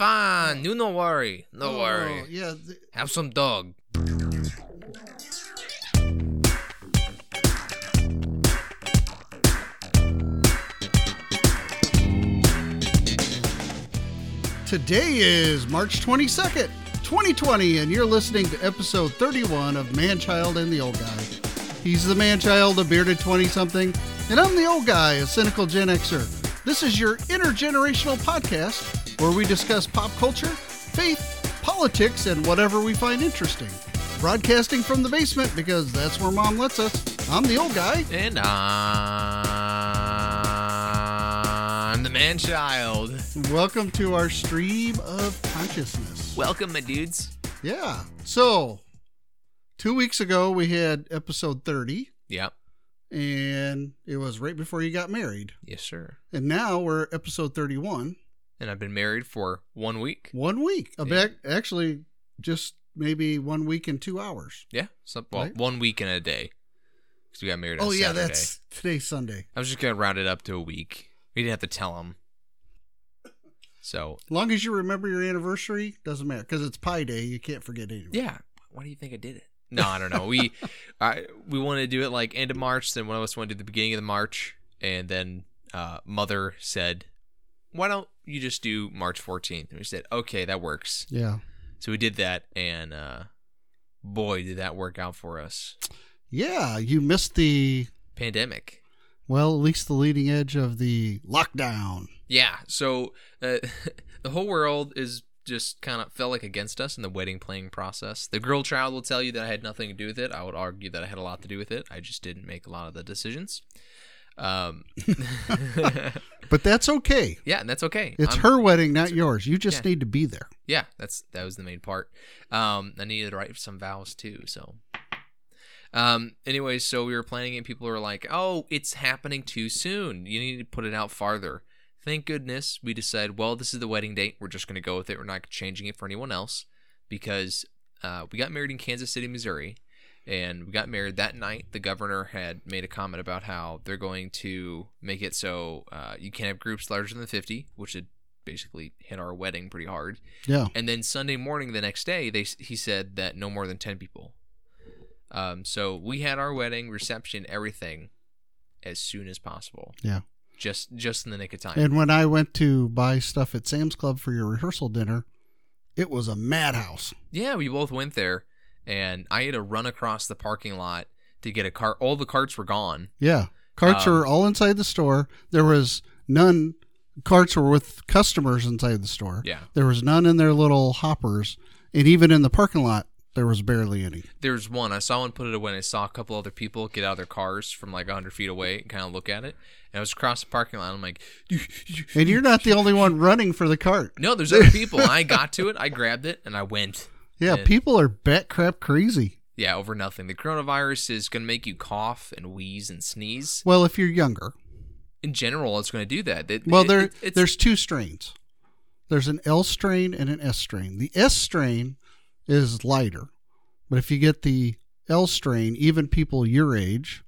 fine. You no worry. No Oh, worry. Yeah. th- Have some dog. Today is March 22nd, 2020, and you're listening to episode 31 of Man Child and the Old Guy. He's the man child, a bearded 20 something, and I'm the old guy, a cynical Gen Xer. This is your intergenerational podcast where we discuss pop culture, faith, politics, and whatever we find interesting. Broadcasting from the basement because that's where mom lets us. I'm the old guy. And I'm the man child. Welcome to our stream of consciousness. Welcome, my dudes. Yeah. So, two weeks ago, we had episode 30, Yep. and it was right before you got married. Yes, sir. And now we're episode 31. And I've been married for one week. One week. A Yeah. back, actually, just maybe one week and two hours. Yeah. So, well, Right. one week and a day. Because we got married on Oh, yeah, Saturday. that's today's Sunday. I was just going to round it up to a week. We didn't have to tell him. So, long as you remember your anniversary, doesn't matter because it's Pi Day. You can't forget anyway. yeah. Why do you think I did it? No, I don't know. We I, we wanted to do it like end of March. Then one of us wanted to do the beginning of the March. And then uh, Mother said, why don't you just do March 14th? And we said, okay, that works. Yeah. So we did that. And uh, boy, did that work out for us. Yeah. You missed the, Pandemic. well, at least the leading edge of the lockdown. Yeah. So uh, the whole world is just kind of felt like against us in the wedding planning process. The girl child will tell you that I had nothing to do with it. I would argue that I had a lot to do with it. I just didn't make a lot of the decisions. Um, But that's okay. yeah, and that's okay. It's I'm- her wedding, not yours. You just Yeah. need to be there. Yeah, that's that was the main part. Um, I needed to write some vows too. So, um, anyway, so we were planning it. People were like, "Oh, it's happening too soon. You need to put it out farther." Thank goodness we decided. Well, this is the wedding date. We're just going to go with it. We're not changing it for anyone else because uh, we got married in Kansas City, Missouri, and we got married that night. The governor had made a comment about how they're going to make it so uh, you can't have groups larger than fifty, which would basically hit our wedding pretty hard. Yeah. And then Sunday morning, the next day, they he said that no more than ten people. Um, so we had our wedding reception, everything, as soon as possible. Yeah. Just just in the nick of time. And when I went to buy stuff at Sam's Club for your rehearsal dinner, it was a madhouse. yeah, we both went there, and I had to run across the parking lot to get a cart. All the carts were gone. Yeah. Carts Um, were all inside the store. There was none carts were with customers inside the store. Yeah. There was none in their little hoppers. And even in the parking lot, there was barely any. There's one. I saw one put it away, and I saw a couple other people get out of their cars from like 100 feet away and kind of look at it. And I was across the parking lot. I'm like, And you're not the only one running for the cart. no, there's other people. I got to it, I grabbed it, and I went. Yeah, Yeah. people are bat crap crazy. Yeah, over nothing. The coronavirus is going to make you cough and wheeze and sneeze. Well, if you're younger. In general, it's going to do that. It- Well, there it- it's- there's two strains. There's an L strain and an S strain. The S strain is lighter, but if you get the L strain, even people your age,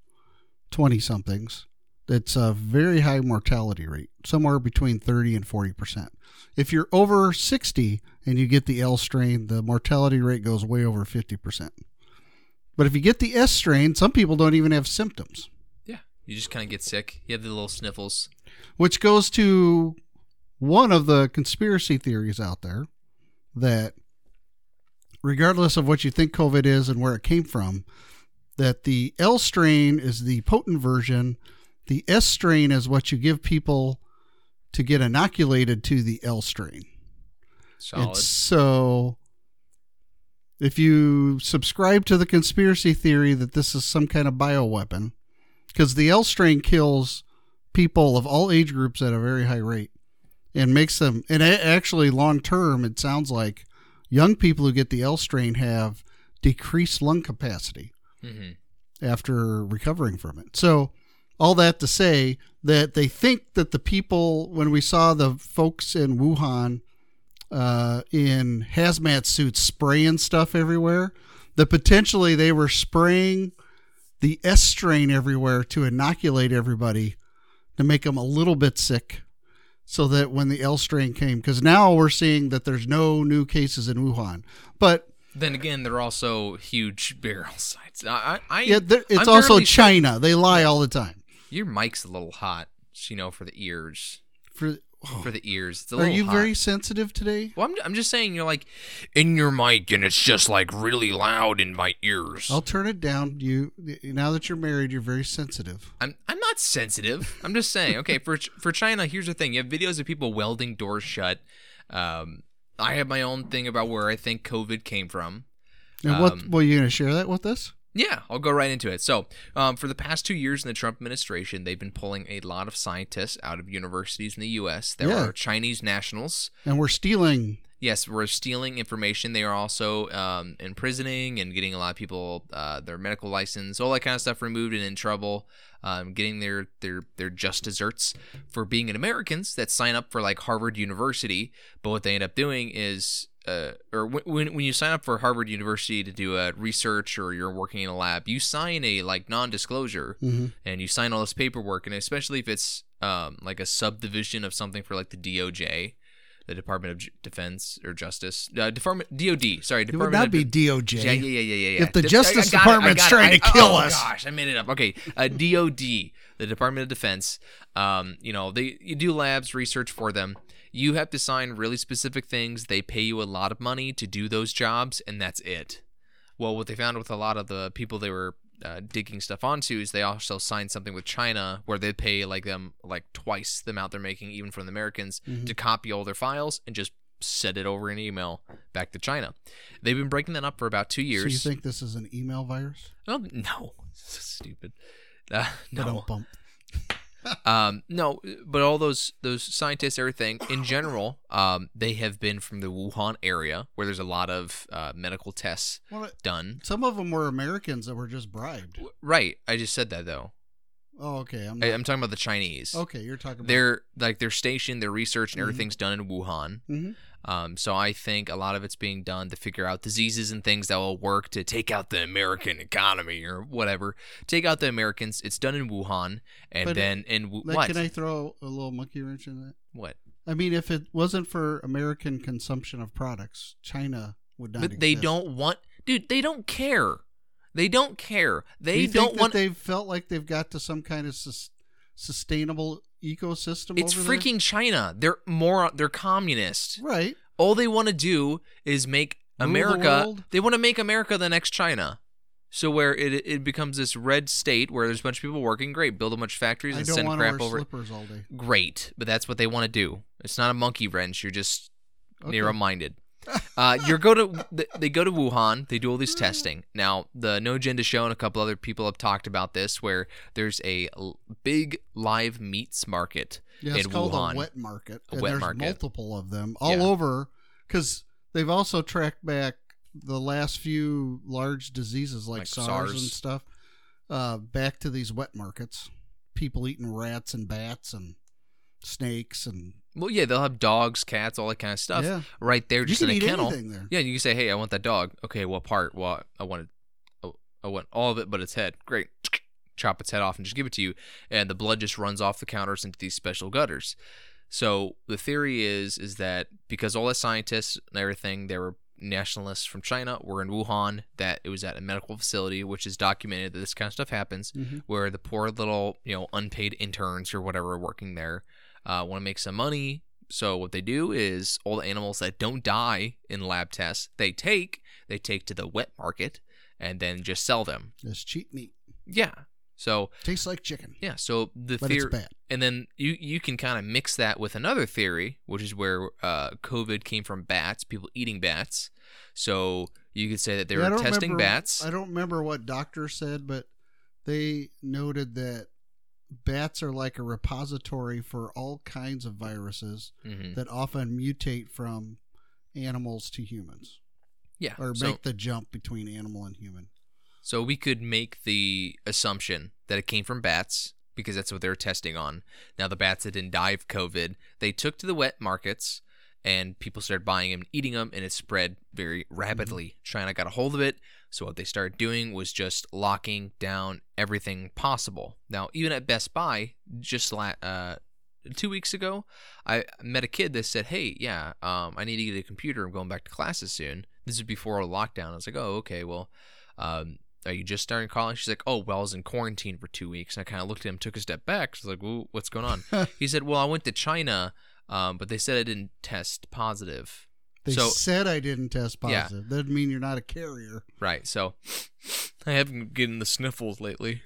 twenty somethings, it's a very high mortality rate, somewhere between thirty and forty percent. If you're over sixty and you get the L strain, the mortality rate goes way over fifty percent. But if you get the S strain, some people don't even have symptoms. yeah, you just kind of get sick. You have the little sniffles. which goes to one of the conspiracy theories out there that regardless of what you think covid is and where it came from that the l strain is the potent version the s strain is what you give people to get inoculated to the l strain Solid. and so if you subscribe to the conspiracy theory that this is some kind of bioweapon, because the L strain kills people of all age groups at a very high rate and makes them, and actually long term, it sounds like young people who get the L strain have decreased lung capacity hmm after recovering from it. So, all that to say that they think that the people, when we saw the folks in Wuhan uh, in hazmat suits spraying stuff everywhere, that potentially they were spraying the S strain everywhere to inoculate everybody to make them a little bit sick so that when the L strain came, because now we're seeing that there's no new cases in Wuhan, but Then again, they're also huge burial sites. I, I, yeah, it's I'm also fairly sure- China. They lie all the time. Your mic's a little hot, you know, for the ears. For For the ears, it's a are little you hot. very sensitive today? Well, I'm, I'm just saying, you're like in your mic, and it's just like really loud in my ears. I'll turn it down. You now that you're married, you're very sensitive. I'm I'm not sensitive. I'm just saying. Okay, for for China, here's the thing: you have videos of people welding doors shut. Um, I have my own thing about where I think COVID came from. And what? Um, Well, you going to share that with us? Yeah, I'll go right into it. So, um, for the past two years in the Trump administration, they've been pulling a lot of scientists out of universities in the U.S. There Yeah. are Chinese nationals. And we're stealing. Yes, we're stealing information. They are also um, imprisoning and getting a lot of people uh, their medical license, all that kind of stuff removed and in trouble, um, getting their their their just desserts for being an Americans that sign up for like Harvard University. But what they end up doing is, uh, or when when when you sign up for Harvard University to do a research or you're working in a lab, you sign a like non-disclosure Mhm. and you sign all this paperwork, and especially if it's um, like a subdivision of something for like the DOJ, the Department of J- Defense or Justice, uh, Department DOD. Sorry, would Department not of be DOJ. yeah, yeah, yeah, yeah, yeah. If the De- Justice I- I got it, I it. trying to kill oh, us. gosh, I made it up. Okay, uh, DOD, the Department of Defense. Um, you know, they you do labs research for them. You have to sign really specific things. They pay you a lot of money to do those jobs, and that's it. Well, what they found with a lot of the people they were uh, digging stuff onto is they also signed something with China where they pay like them like twice the amount they're making even from the Americans Mhm. to copy all their files and just send it over an email back to China. They've been breaking that up for about two years. So you think this is an email virus? Oh, no, stupid. Uh, no. Um, no, but all those those scientists, everything in general, um, they have been from the Wuhan area where there's a lot of uh, medical tests Well, done. some of them were Americans that were just bribed. Right, I just said that though. Oh, okay. I'm I, not, I'm talking about the Chinese. okay. You're talking about They're like their station, their research, and Mhm. everything's done in Wuhan. Mhm. Um, so I think a lot of it's being done to figure out diseases and things that will work to take out the American economy or whatever. Take out the Americans. It's done in Wuhan, and But, then in Wu- Like, what? Can I throw a little monkey wrench in that? what? I mean, if it wasn't for American consumption of products, China would not. But they don't want, dude. They don't care. They don't care. Do They don't that want. they've felt like they've got to some kind of sus- sustainable ecosystem. It's over there? freaking China. They're more. They're communist. right. All they want to do is make the America. world? They want to make America the next China. So where it it becomes this red state where there's a bunch of people working, great, build a bunch of factories and send crap over. slippers all day. Great, but that's what they want to do. It's not a monkey wrench. You're just Okay. narrow-minded. Uh, you go to they go to Wuhan. They do all this testing. Now, the No Agenda show and a couple other people have talked about this, where there's a l- big live meats market Yeah, it's in called Wuhan. a wet market. A and wet there's market. multiple of them all Yeah. over because they've also tracked back the last few large diseases like, Like SARS, and stuff uh, back to these wet markets. People eating rats and bats and snakes and Well, yeah, they'll have dogs, cats, all that kind of stuff yeah, right there, you just can in a eat kennel. anything there. Yeah, you can say, "Hey, I want that dog." Okay, what part? Well, I wanted, oh, I want all of it, but its head. Great, chop its head off and just give it to you, and the blood just runs off the counters into these special gutters. So the theory is is that because all the scientists and everything, they were nationalists from China, were in Wuhan, that it was at a medical facility, which is documented that this kind of stuff happens, Mhm. where the poor little you know unpaid interns or whatever are working there uh, want to make some money. So what they do is all the animals that don't die in lab tests, they take they take to the wet market and then just sell them. It's cheap meat. Yeah. So Tastes like chicken, yeah. So the but theory, and then you you can kind of mix that with another theory, which is where uh, COVID came from bats, people eating bats. So you could say that they Yeah, were testing remember- bats. I don't remember what doctor said, but they noted that bats are like a repository for all kinds of viruses hmm that often mutate from animals to humans Yeah. or so, make the jump between animal and human. So we could make the assumption that it came from bats because that's what they were testing on. Now the bats that didn't die of COVID, they took to the wet markets and people started buying them and eating them and it spread very rapidly. China got a hold of it. So what they started doing was just locking down everything possible. Now even at Best Buy, just la- uh, two weeks ago, I met a kid that said, "Hey, yeah, um, I need to get a computer. I'm going back to classes soon." This is before a lockdown. I was like, "Oh, okay. Well, um, are you just starting college?" She's like, "Oh, well, I was in quarantine for two weeks." And I kind of looked at him, took a step back. She's like, "What's going on?" he said, "Well, I went to China, um, but they said I didn't test positive." They So- said I didn't test positive. Yeah. That doesn't mean you're not a carrier. Right. So I haven't been getting the sniffles lately.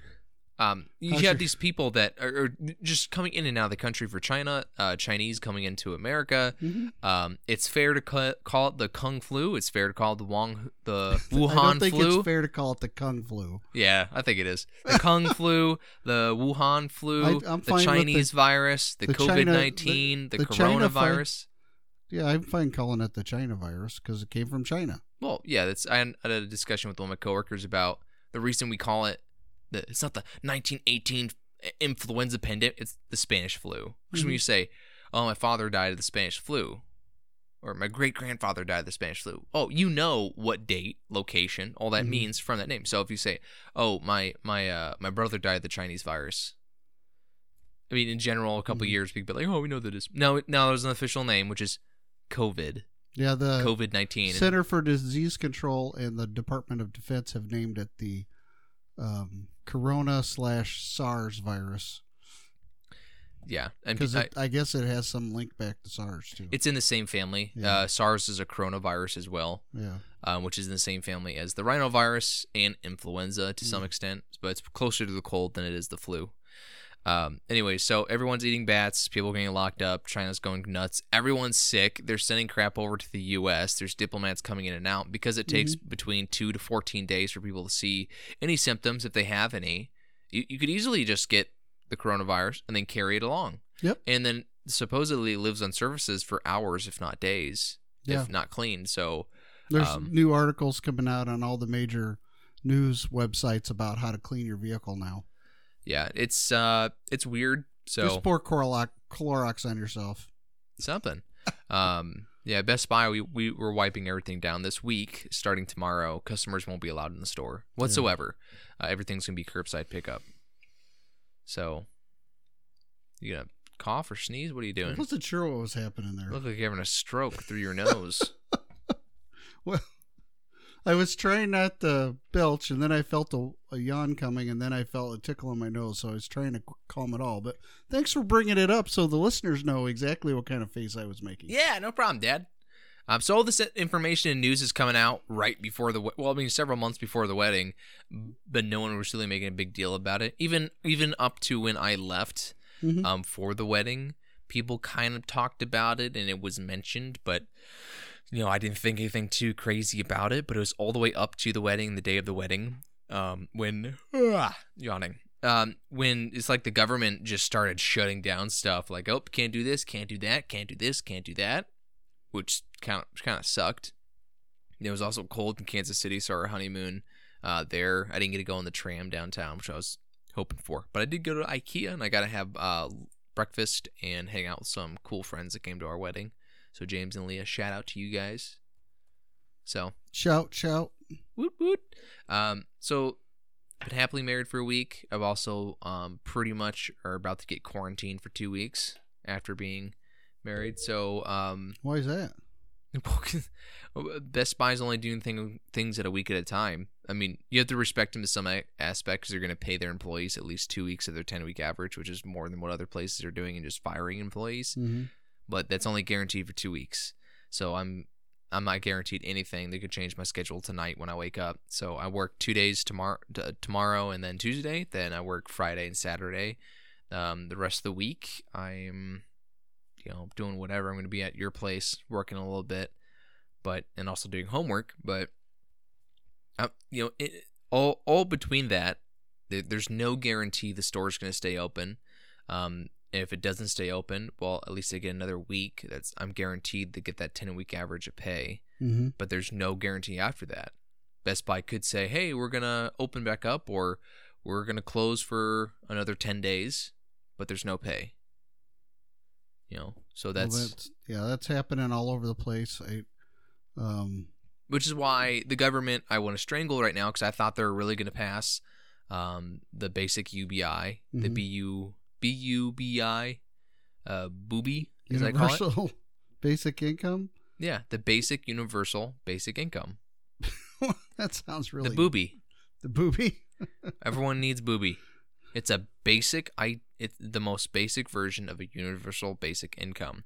Um, you have these people that are, are just coming in and out of the country for China, uh, Chinese coming into America. Mhm. Um, it's fair to ca- call it the Kung flu. It's fair to call it the Wong, the Wuhan I don't think flu. it's fair to call it the Kung flu. Yeah, I think it is. The Kung flu, the Wuhan flu, I- the with the- Chinese virus, the, the COVID nineteen, the, the China fi- coronavirus. Yeah, I'm fine calling it the China virus because it came from China. Well, yeah, that's I had a discussion with one of my coworkers about the reason we call it the it's not the 1918 influenza pandemic, it's the Spanish flu. Because when Mhm. you say, "Oh, my father died of the Spanish flu," or "My great grandfather died of the Spanish flu," oh, you know what date, location, all that Mhm. means from that name. So if you say, "Oh, my my uh my brother died of the Chinese virus," I mean, in general, a couple Mhm. years people be like, "Oh, we know that is." No, now there's an official name, which is COVID. Yeah, the COVID 19. Center for Disease Control and the Department of Defense have named it the um, Corona slash SARS virus Yeah, because I- I guess it has some link back to SARS too. it's in the same family. Yeah. Uh, SARS is a coronavirus as well, yeah, um, which is in the same family as the rhinovirus and influenza to some extent, but it's closer to the cold than it is the flu. Um, anyway, so everyone's eating bats. People are getting locked up. China's going nuts. Everyone's sick. They're sending crap over to the U.S. There's diplomats coming in and out because it takes Mm-hmm. between two to 14 days for people to see any symptoms if they have any. You, you could easily just get the coronavirus and then carry it along. Yep. And then supposedly lives on surfaces for hours, if not days, Yeah. if not cleaned. So there's um, new articles coming out on all the major news websites about how to clean your vehicle now. Yeah, it's uh, it's weird. So Just pour Clorox, Clorox on yourself. something. um, yeah, Best Buy, we, we were wiping everything down this week. Starting tomorrow, customers won't be allowed in the store whatsoever. Uh, everything's gonna be curbside pickup. So, you gonna cough or sneeze? What are you doing? I wasn't sure what was happening there. Look like you're having a stroke through your nose. Well, I was trying not to belch, and then I felt a, a yawn coming, and then I felt a tickle in my nose. So I was trying to calm it all. But thanks for bringing it up, so the listeners know exactly what kind of face I was making. yeah, no problem, Dad. Um, so all this information and news is coming out right before the well, I mean, several months before the wedding, but no one was really making a big deal about it. Even even up to when I left, Mhm. um, for the wedding, people kind of talked about it and it was mentioned, but you know, I didn't think anything too crazy about it. But it was all the way up to the wedding, the day of the wedding, um, when ah, yawning. Um, when it's like the government just started shutting down stuff, like oh, can't do this, can't do that, can't do this, can't do that, which kind of kind of sucked. It was also cold in Kansas City, so our honeymoon uh, there. I didn't get to go on the tram downtown, which I was hoping for. But I did go to IKEA and I got to have uh, breakfast and hang out with some cool friends that came to our wedding. So James and Leah, shout out to you guys. So Shout, shout. woot woot. Um, so I've been happily married for a week. I've also um pretty much are about to get quarantined for two weeks after being married. So um Why is that? Best Buy's only doing thing, things at a week at a time. I mean, you have to respect them to some aspect because they're going to pay their employees at least two weeks of their 10 week average, which is more than what other places are doing and just firing employees. Mm-hmm. But that's only guaranteed for two weeks. So I'm I'm not guaranteed anything. They could change my schedule tonight when I wake up. So I work two days tomorrow, t- tomorrow and then Tuesday. Then I work Friday and Saturday. Um, the rest of the week, I'm, you know, doing whatever. I'm going to be at your place working a little bit, but and also doing homework. But, uh, you know, it, all all between that, there, there's no guarantee the store's going to stay open. Um, and if it doesn't stay open, well, at least I get another week. That's I'm guaranteed to get that 10 week average of pay Mm-hmm. but there's no guarantee after that. Best Buy could say, "Hey, we're gonna open back up," or "We're gonna close for another ten days," but there's no pay. You know, so that's, well, that's yeah, that's happening all over the place. I, um, which is why the government I want to strangle right now because I thought they were really gonna pass um, the basic UBI, the Mhm. BUBI, uh, booby, as I call it. Universal basic income. Yeah, the basic universal basic income. that sounds really The booby. The booby. Everyone needs booby. It's a basic. I. It's the most basic version of a universal basic income.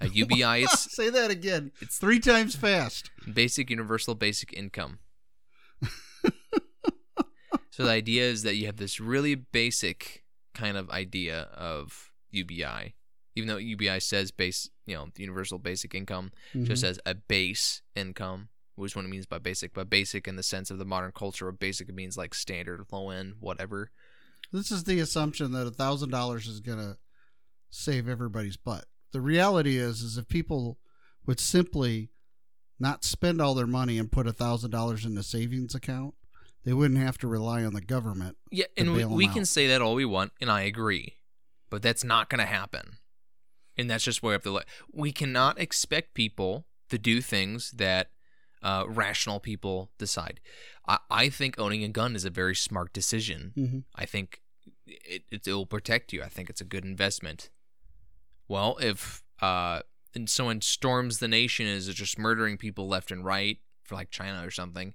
A UBI is Say that again. It's- three times fast. basic universal basic income. so the idea is that you have this really basic kind of idea of UBI, even though UBI says base, you know, universal basic income just Mhm. as a base income, which is what it means by basic, but basic in the sense of the modern culture of basic means like standard, low end, whatever. This is the assumption that a thousand dollars is gonna save everybody's butt. The reality is, is if people would simply not spend all their money and put a thousand dollars in a savings account, they wouldn't have to rely on the government. Yeah, and we, we can say that all we want, and I agree, but that's not going to happen. And that's just where we have to let. We cannot expect people to do things that uh, rational people decide. I, I think owning a gun is a very smart decision. Mm-hmm. I think it, it, will protect you. I think it's a good investment. Well, if uh, and someone storms the nation is just murdering people left and right for like China or something,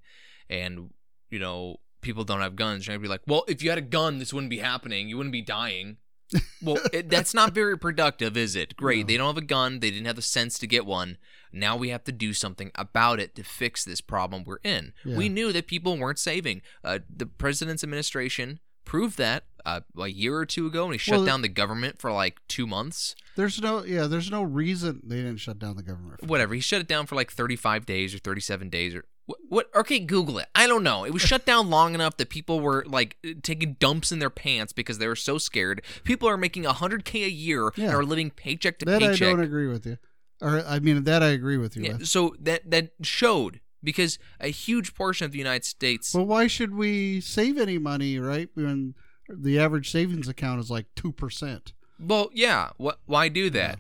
and you know people don't have guns, you're gonna be like, well, if you had a gun, this wouldn't be happening. You wouldn't be dying. Well, it, that's not very productive, is it? Great, No. they don't have a gun. They didn't have the sense to get one. Now we have to do something about it to fix this problem we're in. Yeah. We knew that people weren't saving. Uh, the president's administration proved that uh, a year or two ago when he shut Well, down the government for like two months. There's no, yeah, there's no reason they didn't shut down the government. Whatever. He shut it down for like 35 days or 37 days or what, what? Okay, Google it. I don't know. It was shut down long enough that people were like taking dumps in their pants because they were so scared. People are making 100K a year and are living paycheck to paycheck. That I don't agree with you. Or I mean, that I agree with you Yeah, with. so that that showed because a huge portion of the United States Well, why should we save any money, right? When the average savings account is like two percent. Well, yeah. What? Why do that?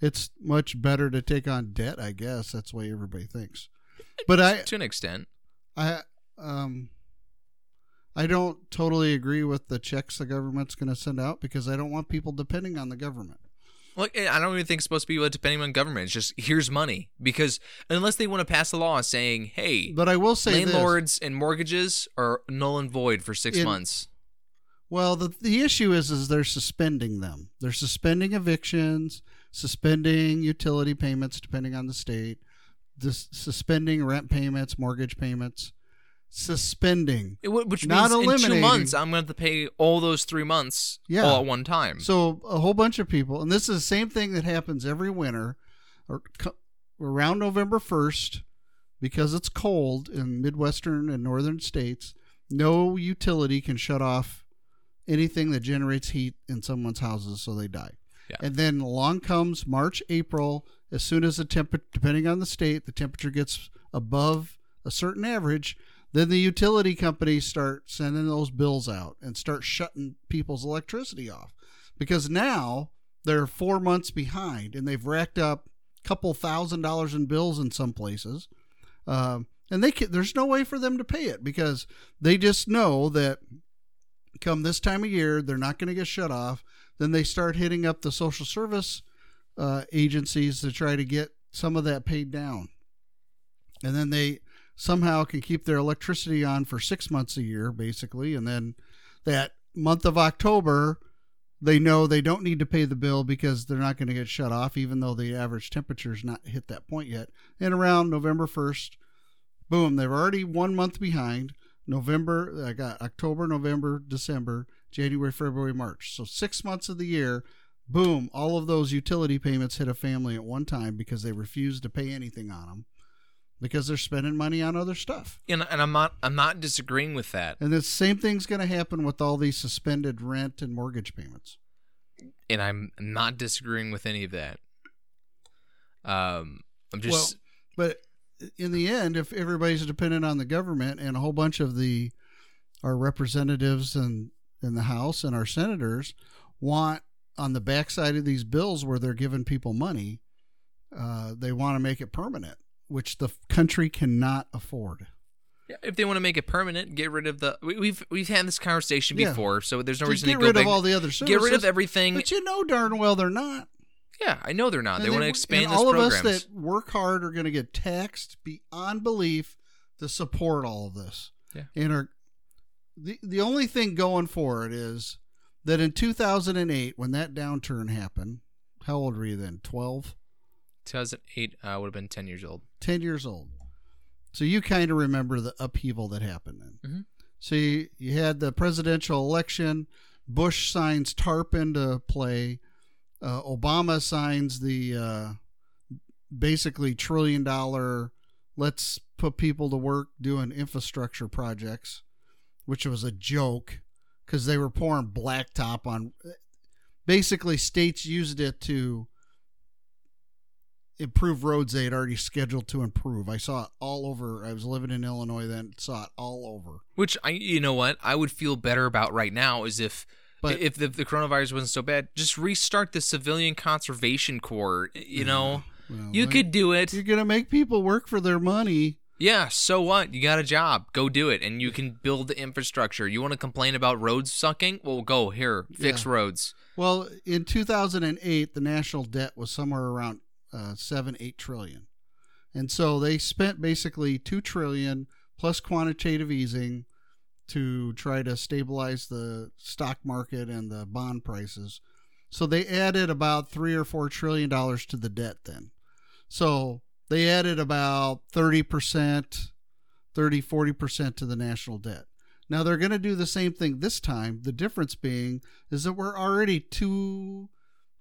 It's much better to take on debt, I guess. That's the way everybody thinks. But I, to an extent. I, um, I don't totally agree with the checks the government's going to send out because I don't want people depending on the government. Look, I don't even think it's supposed to be depending on government. It's just here's money because unless they want to pass a law saying, "Hey, But I will say this. landlords and mortgages are null and void for six In- months." Well, the the issue is is they're suspending them. They're suspending evictions, suspending utility payments depending on the state, dis- suspending rent payments, mortgage payments, suspending. It Which Not means in two months, I'm going to have to pay all those three months Yeah. all at one time. So a whole bunch of people, and this is the same thing that happens every winter, or co- around November first, because it's cold in midwestern and northern states. No utility can shut off anything that generates heat in someone's houses, so they die. Yeah. And then along comes March, April. As soon as the temperature, depending on the state, the temperature gets above a certain average, then the utility companies start sending those bills out and start shutting people's electricity off because now they're four months behind and they've racked up a couple thousand dollars in bills in some places. Um, and they can, there's no way for them to pay it because they just know that come this time of year they're not going to get shut off. Then they start hitting up the social service uh, agencies to try to get some of that paid down, and then they somehow can keep their electricity on for six months a year, basically, and then that month of October, they know they don't need to pay the bill because they're not going to get shut off, even though the average temperature's not hit that point yet. And around November first, boom, they're already one month behind. November, I got October, November, December, January, February, March. So six months of the year, boom, all of those utility payments hit a family at one time because they refuse to pay anything on them because they're spending money on other stuff. and, and I'm not I'm not disagreeing with that. And the same thing's going to happen with all these suspended rent and mortgage payments. and I'm not disagreeing with any of that. Um, I'm just well, But in the end, if everybody's dependent on the government and a whole bunch of the our representatives and in the House and our senators want on the backside of these bills where they're giving people money, uh, they want to make it permanent, which the country cannot afford. Yeah, if they want to make it permanent, get rid of the. We, we've we've had this conversation Yeah. before, so there's no Just reason get to get rid of all the other services. get rid of everything. But you know darn well they're not. Yeah, I know they're not. And they want to expand and all programs. of us that work hard are going to get taxed beyond belief to support all of this. Yeah. And are the the only thing going for it is that in 2008 when that downturn happened, how old were you then? 12, 2008 uh, would have been 10 years old. 10 years old. So you kind of remember the upheaval that happened then. Mhm. So you, you had the presidential election. Bush signs TARP into play. Uh, Obama signs the uh, basically trillion dollar let's put people to work doing infrastructure projects, which was a joke because they were pouring blacktop on. Basically, states used it to improve roads they had already scheduled to improve. I saw it all over. I was living in Illinois then, saw it all over. Which I, you know what, I would feel better about right now is if, But- if the, the coronavirus wasn't so bad, just restart the Civilian Conservation Corps. You know, Well, you could do it. You're gonna make people work for their money. Yeah, so what? You got a job. Go do it. And you can build the infrastructure. You want to complain about roads sucking? Well, go here, fix Yeah. roads. Well, in 2008, the national debt was somewhere around uh, seven, eight trillion, and so they spent basically two trillion plus quantitative easing to try to stabilize the stock market and the bond prices. So they added about three or four trillion dollars to the debt then. So they added about 30%, 30, 40% to the national debt. Now they're going to do the same thing this time. The difference being is that we're already two,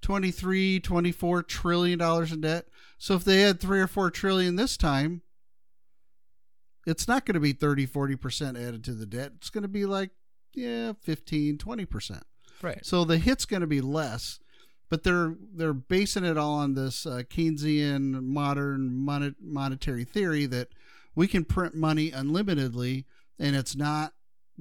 23, 24 trillion dollars in debt. So if they had three or four trillion this time, it's not going to be 30, 40% added to the debt. It's going to be like, yeah, 15, 20%. Right. So the hit's going to be less, but they're they're basing it all on this uh, Keynesian modern monet, monetary theory that we can print money unlimitedly and it's not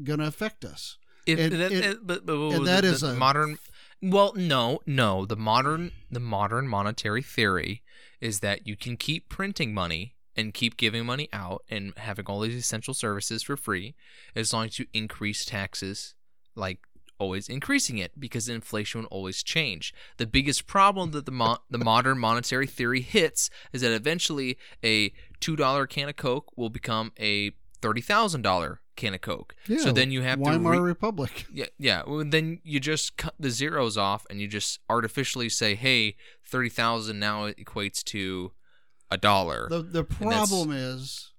going to affect us. If, And that, it- but, but, and that the is a- modern. Well, no, no. The modern the modern monetary theory is that you can keep printing money and keep giving money out and having all these essential services for free as long as you increase taxes, like always increasing it because inflation will always change. The biggest problem that the mo- the modern monetary theory hits is that eventually a two dollar can of Coke will become a thirty thousand dollar can of Coke. Yeah, so then you have Weimar to re- Republic. yeah, yeah. Well, then you just cut the zeros off, and you just artificially say, "Hey, thirty thousand now equates to a dollar." The the problem is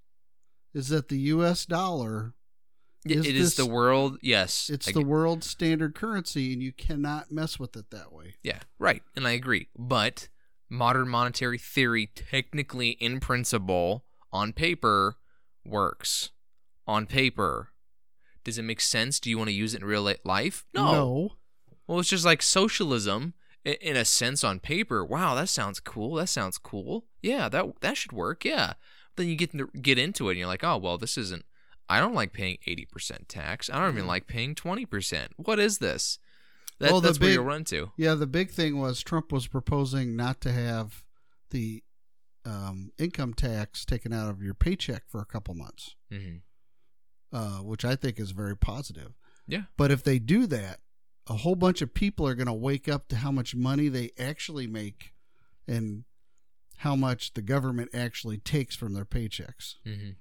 is that the US dollar is it is this- the world. Yes, it's I the g- world standard currency and you cannot mess with it that way. yeah, right, and I agree. But modern monetary theory, technically in principle, on paper, works. On paper, does it make sense? Do you want to use it in real life? No. Well, it's just like socialism in a sense on paper. Wow, that sounds cool. That sounds cool. Yeah, that that should work. Yeah. Then you get get into it and you're like, "Oh, well, this isn't I don't like paying 80% tax. I don't even like paying 20%. What is this?" That, Well, that's where big- you'll run to. Yeah, the big thing was Trump was proposing not to have the um, income tax taken out of your paycheck for a couple months, hmm uh, which I think is very positive. Yeah. But if they do that, a whole bunch of people are going to wake up to how much money they actually make and how much the government actually takes from their paychecks. hmm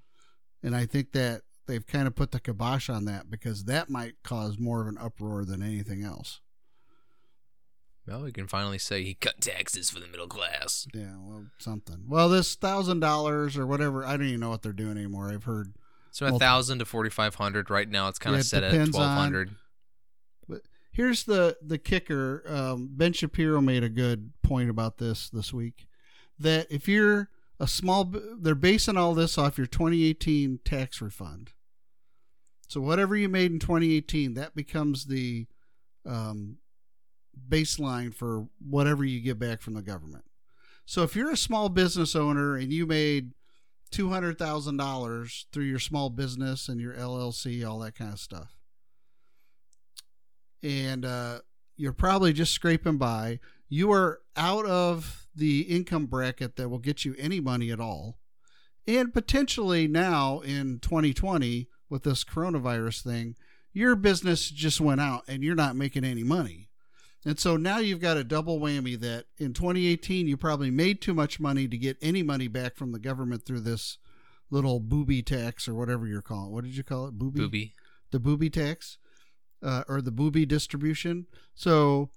And I think that they've kind of put the kibosh on that because that might cause more of an uproar than anything else. Well, we can finally say he cut taxes for the middle class. Yeah, well, something. Well, this thousand dollars or whatever, I don't even know what they're doing anymore. I've heard. So a thousand to forty five hundred right now. It's kind Yeah, of set at twelve hundred. But here's the the kicker. Um, ben Shapiro made a good point about this this week. That if you're a small, they're basing all this off your 2018 tax refund. So whatever you made in 2018, that becomes the um, baseline for whatever you get back from the government. So if you're a small business owner and you made two hundred thousand dollars through your small business and your LLC, all that kind of stuff, and uh, you're probably just scraping by, you are out of the income bracket that will get you any money at all, and potentially now in 2020 with this coronavirus thing, your business just went out and you're not making any money. And so now you've got a double whammy that in 2018 you probably made too much money to get any money back from the government through this little booby tax or whatever you're calling it. What did you call it? Booby? Booby. The booby tax uh, or the booby distribution. So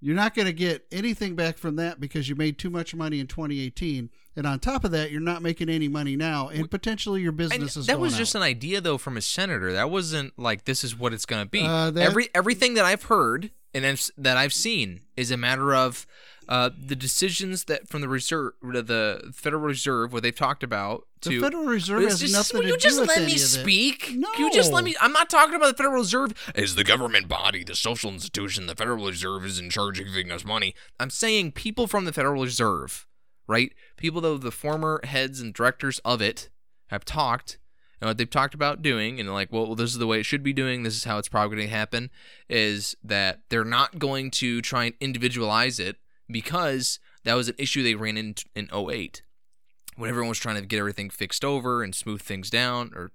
you're not going to get anything back from that because you made too much money in 2018. And on top of that, you're not making any money now, and potentially your And business is that was just out. an idea though from a senator. That wasn't like this is what it's going to be. Uh, that- Every everything that I've heard and I've, that I've seen is a matter of uh, the decisions that from the reserve, the Federal Reserve, what they've talked about. To the Federal Reserve has just- nothing to you do just with let any me of that. speak? Can you just let me? I'm not talking about the Federal Reserve as the government body, the social institution. The Federal Reserve is in charge of giving us money. I'm saying people from the Federal Reserve, right? People though the former heads and directors of it have talked and what they've talked about doing and like well this is the way it should be doing this is how it's probably going to happen is that they're not going to try and individualize it because that was an issue they ran into in 08 when everyone was trying to get everything fixed over and smooth things down or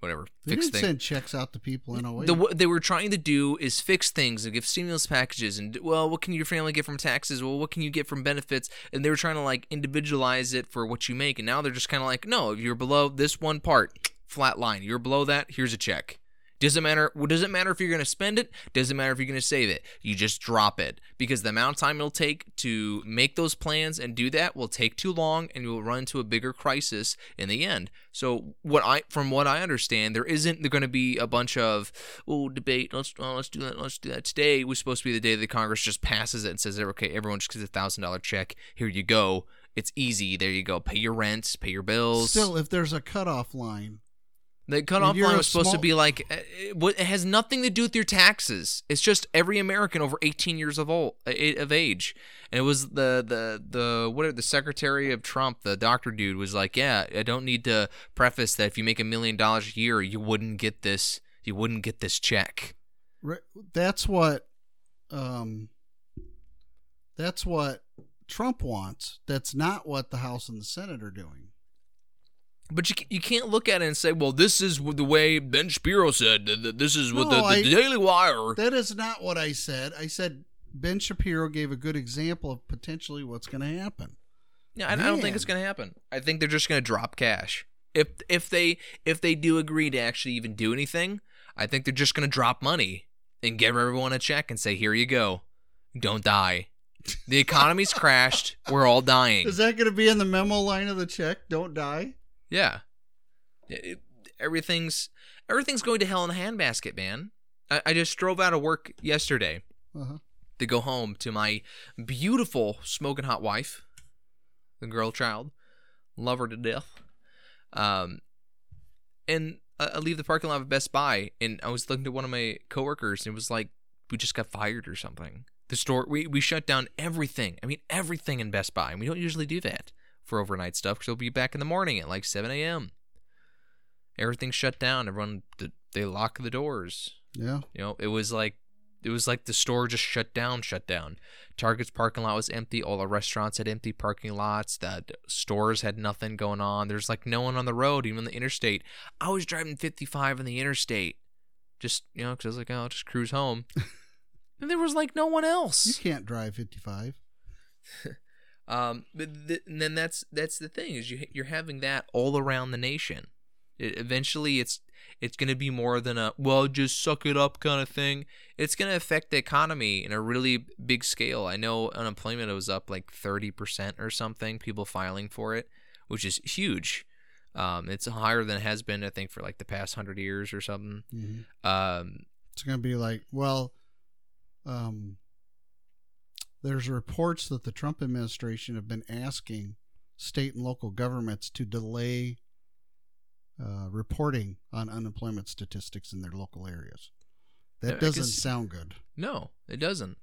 whatever They fix didn't things send checks out to people in a way. the oh what they were trying to do is fix things and give stimulus packages and well what can your family get from taxes? Well what can you get from benefits? And they were trying to like individualize it for what you make. And now they're just kind of like no if you're below this one part flat line. You're below that here's a check. Doesn't matter doesn't matter if you're going to spend it? Doesn't matter if you're going to save it. You just drop it. Because the amount of time it'll take to make those plans and do that will take too long and you will run into a bigger crisis in the end. So what i from what i understand there isn't going to be a bunch of oh debate. Let's oh, let's do that let's do that. Today was supposed to be the day that congress just passes it and says okay everyone just gets a thousand dollar check. Here you go. It's easy. There you go. Pay your rent pay your bills. Still, if there's a cutoff line, the cutoff you're line was supposed to be like, it, what- it has nothing to do with your taxes. It's just every American over 18 years of old uh, of age. And it was the the the what the secretary of Trump, the doctor dude, was like, yeah, I don't need to preface that if you make a million dollars a year, you wouldn't get this, you wouldn't get this check. That's what um that's what Trump wants. That's not what the House and the Senate are doing. But you you can't look at it and say, well, this is the way Ben Shapiro said. th- th- This is what No, the, the I- Daily Wire. That is not what I said. I said Ben Shapiro gave a good example of potentially what's going to happen. Yeah, I, I don't think it's going to happen. I think they're just going to drop cash. If if they if they do agree to actually even do anything, I think they're just going to drop money and give everyone a check and say, "Here you go, don't die." The economy's crashed. We're all dying. Is that going to be in the memo line of the check? Don't die. Yeah, It- everything's everything's going to hell in a handbasket, man. I, I just drove out of work yesterday Uh-huh. to go home to my beautiful smoking hot wife, the girl child, love her to death. Um, and I I leave the parking lot of Best Buy, and I was looking at one of my coworkers, and it was like we just got fired or something. The store we we shut down everything. I mean everything in Best Buy, and we don't usually do that for overnight stuff because we'll be back in the morning at like 7 a.m. Everything's shut down. Everyone they lock the doors. Yeah. You know, it was like it was like the store just shut down, shut down. Target's parking lot was empty. All the restaurants had empty parking lots. The the stores had nothing going on. There's like no one on the road, even on the interstate. I was driving 55 on the interstate, just you know, because I was like, oh, I'll just cruise home. and there was like no one else. You can't drive 55. Um, but th- and then that's that's the thing is you you're having that all around the nation. It, eventually, it's it's going to be more than a well, just suck it up kind of thing. It's going to affect the economy in a really big scale. I know unemployment was up like thirty percent or something. People filing for it, which is huge. Um, it's higher than it has been, I think, for like the past hundred years or something. Mhm. Um, It's going to be like, well, um, there's reports that the Trump administration have been asking state and local governments to delay uh, reporting on unemployment statistics in their local areas. That doesn't sound good. No, it doesn't.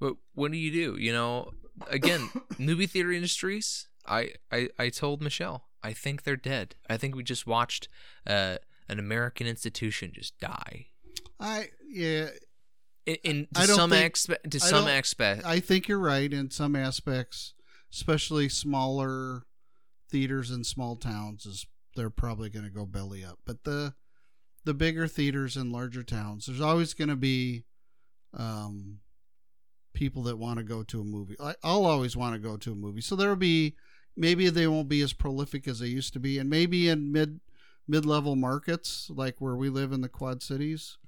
But what do you do? You know, again, movie theater industries. I, I I told Michelle, I think they're dead. I think we just watched uh, an American institution just die. I yeah, In, in to some think- expe- to I some aspect, I think you're right in some aspects, especially smaller theaters in small towns is they're probably going to go belly up. But the the bigger theaters in larger towns, there's always going to be um people that want to go to a movie. I, I'll always want to go to a movie, so there'll be maybe they won't be as prolific as they used to be, and maybe in mid mid level markets like where we live in the Quad Cities,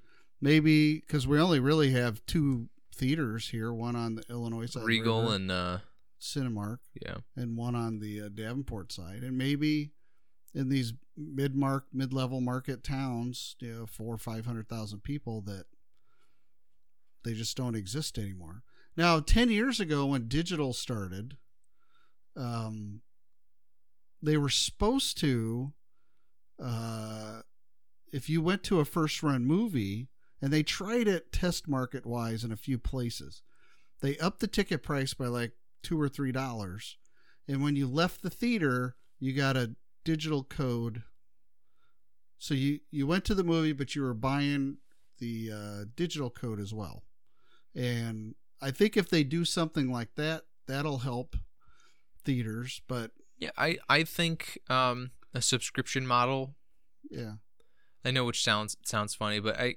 maybe because we only really have two theaters here, one on the Illinois side, Regal river, and uh, Cinemark, yeah, and one on the uh, Davenport side, and maybe in these mid mark mid level market towns, you know, four or five hundred thousand people that they just don't exist anymore. Now, ten years ago when digital started, um, they were supposed to, uh, if you went to a first run movie, and they tried it test market wise in a few places, they upped the ticket price by like two or three dollars, and when you left the theater, you got a digital code. So you you went to the movie, but you were buying the uh, digital code as well, and I think if they do something like that, that'll help theaters. But yeah. I I think um, a subscription model. yeah, I know which sounds sounds funny, but I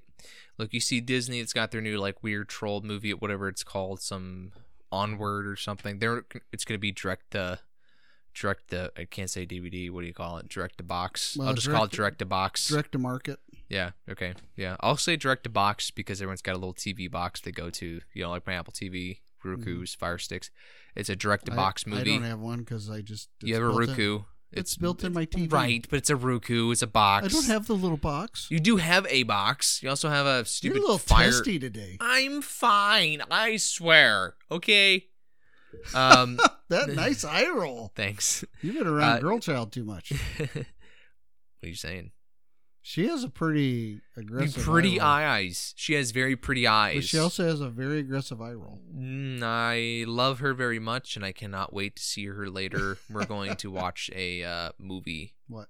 look. You see Disney. It's got their new like weird troll movie, whatever it's called, some onward or something. They're it's gonna be direct to direct to. I can't say DVD. What do you call it? Direct to box. Well, I'll just call it direct- direct to box. direct to market. Yeah. Okay. Yeah. I'll say direct to box because everyone's got a little TV box they go to. You know, like my Apple TV, Roku's, Fire Sticks. It's a direct to box Mm-hmm. Movie. I don't have one because I just you have a Roku. in- It's built in my TV. Right, but it's a Roku. It's a box. I don't have the little box. You do have a box. You also have a stupid You're a little fire. testy today. I'm fine. I swear. Okay. Um. That nice eye roll. thanks. You've been around Uh, girl child too much. what are you saying? She has a pretty aggressive, pretty eye eyes. She has very pretty eyes. But she also has a very aggressive eye roll. Mm, I love her very much, and I cannot wait to see her later. We're going to watch a uh, movie. What?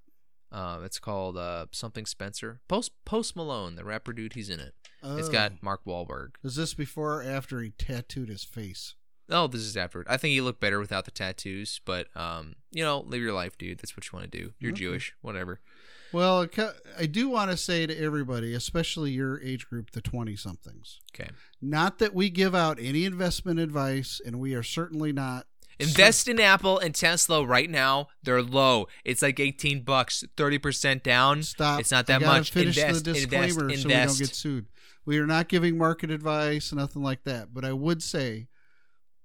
Uh, it's called uh, something Spenser. Post Post Malone, the rapper dude. He's in it. Oh. It's got Mark Wahlberg. Is this before or after he tattooed his face? Oh, this is after. I think he looked better without the tattoos, but um, you know, live your life, dude. That's what you want to do. You're Okay. Jewish, whatever. Well, I do want to say to everybody, especially your age group, the 20 somethings, Okay. not that we give out any investment advice, and we are certainly not. Invest in Apple and Tesla right now. They're low. It's like 18 bucks, 30% down. Stop. It's not that much. Finish Invest, the invest, disclaimer so we don't get sued. We are not giving market advice, nothing like that. But I would say,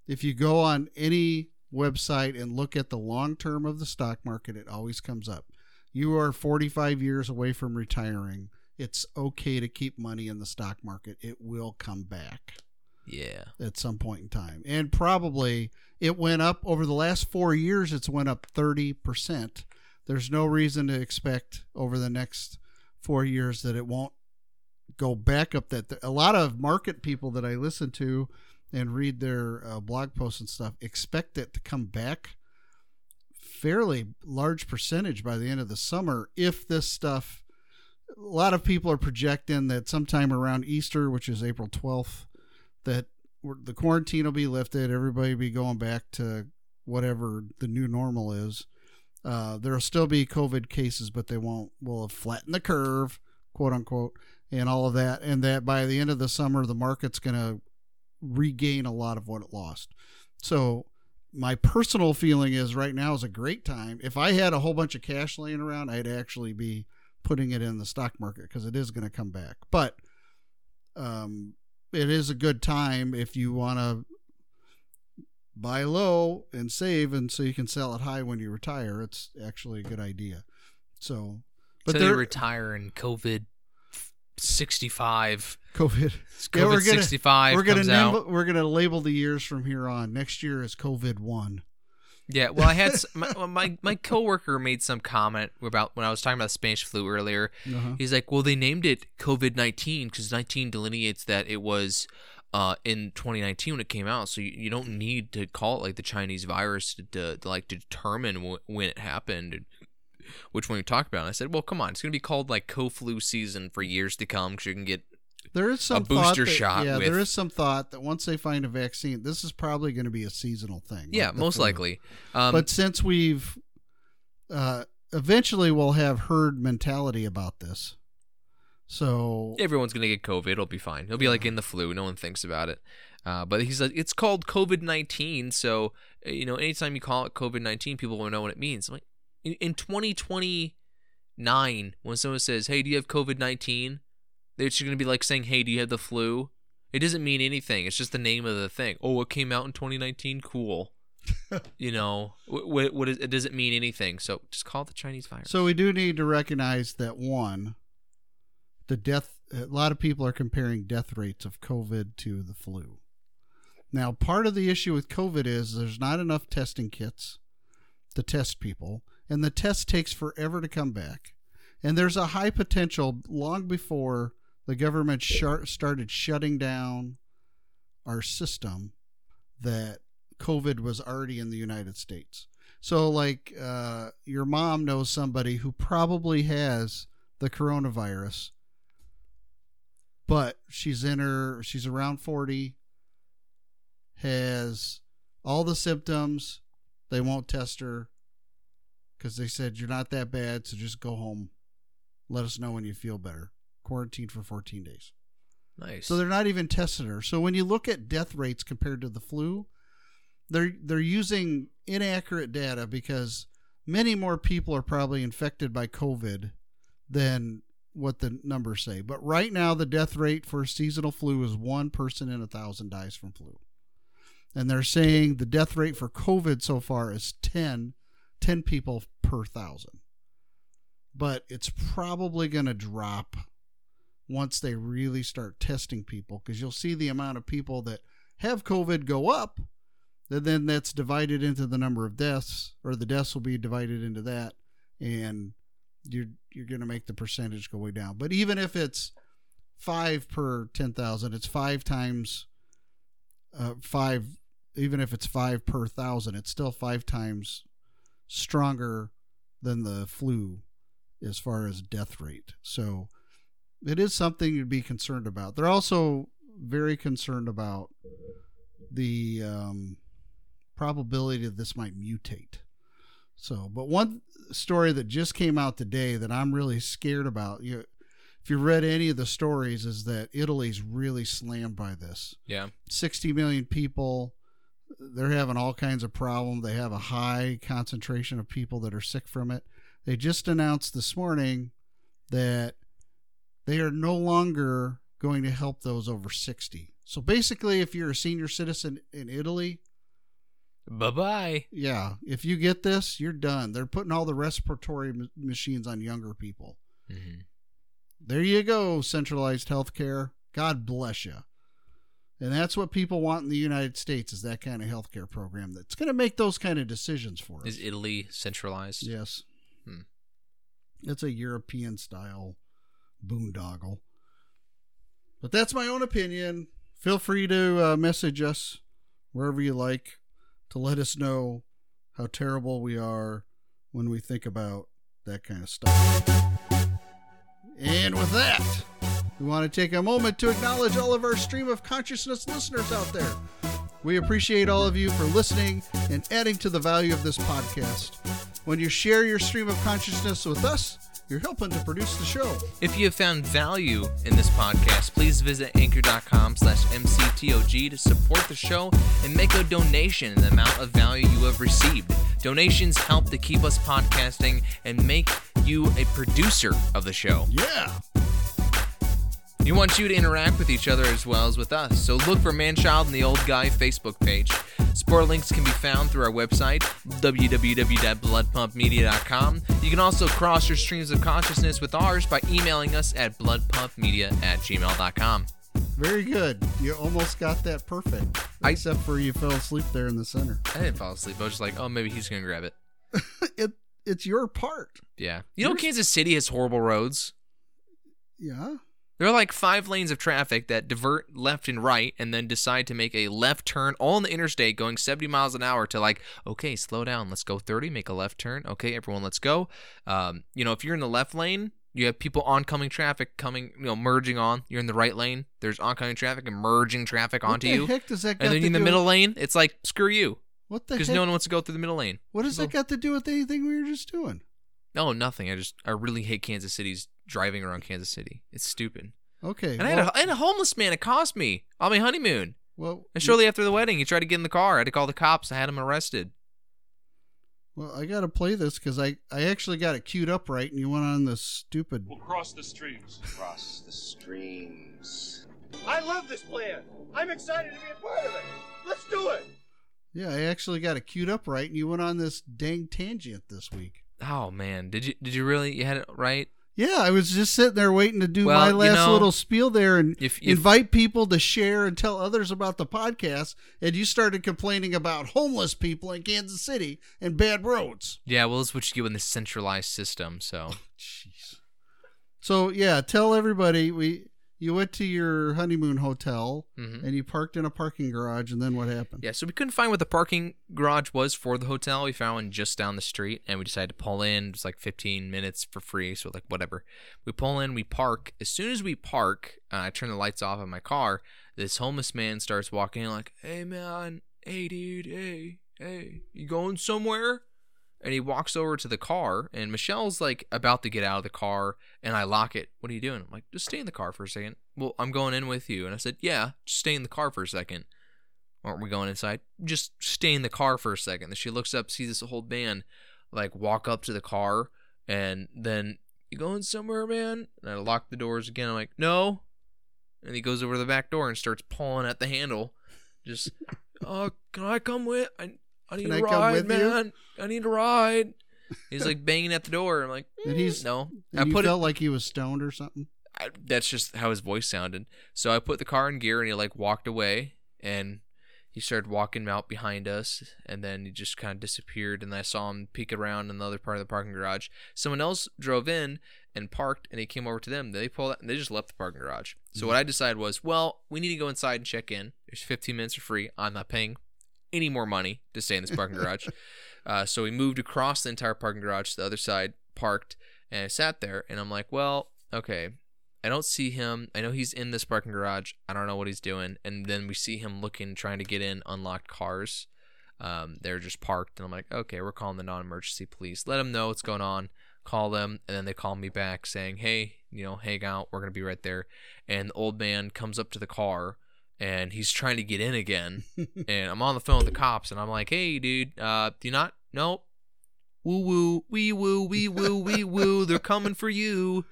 if you go on any website and look at the long term of the stock market, it always comes up. You are 45 years away from retiring. It's okay to keep money in the stock market. It will come back Yeah. at some point in time. And probably it went up over the last four years, it's went up 30%. There's no reason to expect over the next four years that it won't go back up that a lot of market people that I listen to and read their uh, blog posts and stuff expect it to come back fairly large percentage by the end of the summer if this stuff a lot of people are projecting that sometime around Easter which is April 12th that the quarantine will be lifted everybody will be going back to whatever the new normal is. Uh, there'll still be covid cases but they won't will have flattened the curve quote unquote and all of that and that by the end of the summer the market's going to regain a lot of what it lost. So my personal feeling is right now is a great time. If i had a whole bunch of cash laying around i'd actually be putting it in the stock market because it is going to come back. But um, it is a good time if you want to buy low and save and so you can sell it high when you retire. It's actually a good idea. So But so you retire in COVID 65. covid COVID Yeah, we're gonna- 65 we're gonna comes name, out. we're gonna label the years from here on next year is covid 1 Yeah, well, I had my, my my coworker made some comment about when I was talking about Spanish flu earlier. uh-huh. He's like, "Well, they named it COVID nineteen because nineteen delineates that it was uh, in 2019 when it came out. So you, you don't need to call it like the Chinese virus to, to, to like to determine wh- when it happened, which one you talk about." And I said, "Well, come on, it's gonna be called like co-flu season for years to come because you can get There is some booster that, shot Yeah, with- there is some thought that once they find a vaccine, this is probably going to be a seasonal thing. yeah, like most flu. likely." Um, but since we've uh, eventually we'll have herd mentality about this, So Everyone's gonna get COVID. It'll be fine. It'll be like in the flu. No one thinks about it. Uh, but he's like, it's called COVID nineteen. So uh, you know, anytime you call it COVID nineteen, people will know what it means. I'm like in, in 2029, when someone says, "Hey, do you have COVID 19 they're just gonna be like saying, "Hey, do you have the flu?" It doesn't mean anything. It's just the name of the thing. Oh, it came out in 2019. Cool. you know, what, what is, it doesn't mean anything. So just call it the Chinese virus. So we do need to recognize that one, the death. A lot of people are comparing death rates of COVID to the flu. Now, part of the issue with COVID is there's not enough testing kits to test people, and the test takes forever to come back. And there's a high potential long before the government sh- started shutting down our system that COVID was already in the United States. So, like, uh, your mom knows somebody who probably has the coronavirus, but she's in her, she's around 40, has all the symptoms. They won't test her because they said, You're not that bad, so just go home. Let us know when you feel better. Quarantine for 14 days. nice. So they're not even testing her. So when you look at death rates compared to the flu, they're they're using inaccurate data because many more people are probably infected by COVID than what the numbers say. But right now the death rate for seasonal flu is one person in a thousand dies from flu. And they're saying the death rate for COVID so far is 10, 10 people per thousand. But it's probably going to drop once they really start testing people because you'll see the amount of people that have COVID go up. And then that's divided into the number of deaths, or the deaths will be divided into that, and you're you're going to make the percentage go way down. But even if it's five per ten thousand, it's five times uh, five. Even if it's five per thousand, it's still five times stronger than the flu as far as death rate. So it is something to be concerned about. They're also very concerned about the um, probability that this might mutate. So, but one story that just came out today that I'm really scared about, you, if you read any of the stories, is that Italy's really slammed by this. yeah. 60 million people. They're having all kinds of problems. They have a high concentration of people that are sick from it. They just announced this morning that they are no longer going to help those over 60. So basically, if you're a senior citizen in Italy, Bye bye. yeah, if you get this, you're done. They're putting all the respiratory m- machines on younger people. hmm There you go, centralized healthcare. God bless you. And that's what people want in the United States is that kind of healthcare program that's going to make those kind of decisions for us. Is Italy centralized? Yes. Hmm. It's a European style boondoggle. But that's my own opinion. Feel free to uh, message us wherever you like to let us know how terrible we are when we think about that kind of stuff. And with that, we want to take a moment to acknowledge all of our stream of consciousness listeners out there. We appreciate all of you for listening and adding to the value of this podcast. When you share your stream of consciousness with us, you're helping to produce the show. If you have found value in this podcast, please visit anchor.com slash mctog to support the show and make a donation in the amount of value you have received. Donations help to keep us podcasting and make you a producer of the show. Yeah. We want you to interact with each other as well as with us, so look for Manchild and the Old Guy Facebook page. Support links can be found through our website, www.bloodpumpmedia.com. You can also cross your streams of consciousness with ours by emailing us at bloodpumpmedia at gmail.com. Very good. You almost got that perfect. I- Except for you fell asleep there in the center. I didn't fall asleep. I was just like, oh, maybe he's going to grab it. it it's your part. Yeah. You know, Kansas City has horrible roads. Yeah. There are like five lanes of traffic that divert left and right and then decide to make a left turn all on the interstate going 70 miles an hour to like, okay, slow down. Let's go 30, make a left turn. Okay, everyone, let's go. Um, you know, if you're in the left lane, you have people oncoming traffic coming, you know, merging on. You're in the right lane. There's oncoming traffic and merging traffic onto what the you. heck does that got And then in the middle lane, it's like, screw you. What the Because heck? no one wants to go through the middle lane. what does that got to do with anything we were just doing? No, nothing. I just I really hate Kansas City's driving around Kansas City. It's stupid. Okay. And I, had well, a, I had a homeless man. It cost me on my honeymoon. well, And shortly after the wedding, he tried to get in the car. I had to call the cops. I had him arrested. well, I got to play this because I, I actually got it queued up right, and you went on this stupid. We'll cross the streams. cross the streams. I love this plan. I'm excited to be a part of it. Let's do it. Yeah, I actually got it queued up right, and you went on this dang tangent this week. Oh man, did you did you really? You had it right. Yeah, I was just sitting there waiting to do Well, my you last know, little spiel there and if- if- invite people to share and tell others about the podcast. And you started complaining about homeless people in Kansas City and bad roads. Yeah, well, it's what you get in the centralized system. So Jeez. So yeah, tell everybody we you went to your honeymoon hotel Mhm. and you parked in a parking garage, and then what happened? yeah, so we couldn't find what the parking garage was for the hotel. We found one just down the street, and we decided to pull in. It was like 15 minutes for free, so like whatever. We pull in, we park. As soon as we park, uh, I turn the lights off in my car. This homeless man starts walking in, like, "Hey man, hey dude, hey, hey, you going somewhere?" And he walks over to the car, and Michelle's like about to get out of the car, and I lock it. What are you doing? I'm like, just stay in the car for a second. Well, I'm going in with you. And I said, yeah, just stay in the car for a second. Aren't we going inside? Just stay in the car for a second. Then she looks up, sees this old man like walk up to the car, and then you going somewhere, man? And I lock the doors again. I'm like, no. And he goes over to the back door and starts pulling at the handle. Just, oh, can I come with? I, I need Can a I come ride, with you? man. I need a ride. He's like banging at the door. I'm like, And he's- "Mm, no. And I you put felt it. like he was stoned or something. I, that's just how his voice sounded. So I put the car in gear and he like walked away and he started walking out behind us and then he just kind of disappeared and I saw him peek around in the other part of the parking garage. Someone else drove in and parked and he came over to them. They pulled out and they just left the parking garage. So what I decided was, well, we need to go inside and check in. There's 15 minutes for free. I'm not paying any more money to stay in this parking garage. Uh, so we moved across the entire parking garage to the other side, parked, and I sat there. And I'm like, well, okay, I don't see him. I know he's in this parking garage. I don't know what he's doing. And then we see him looking, trying to get in unlocked cars. Um, they're just parked, and I'm like, okay, we're calling the non-emergency police. Let them know what's going on. Call them, and then they call me back saying, hey, you know, hang out. We're gonna be right there. And the old man comes up to the car, and he's trying to get in again. and I'm on the phone with the cops, and I'm like, hey, dude, uh, do you not? Nope. Woo woo, wee woo, wee woo, wee woo. They're coming for you.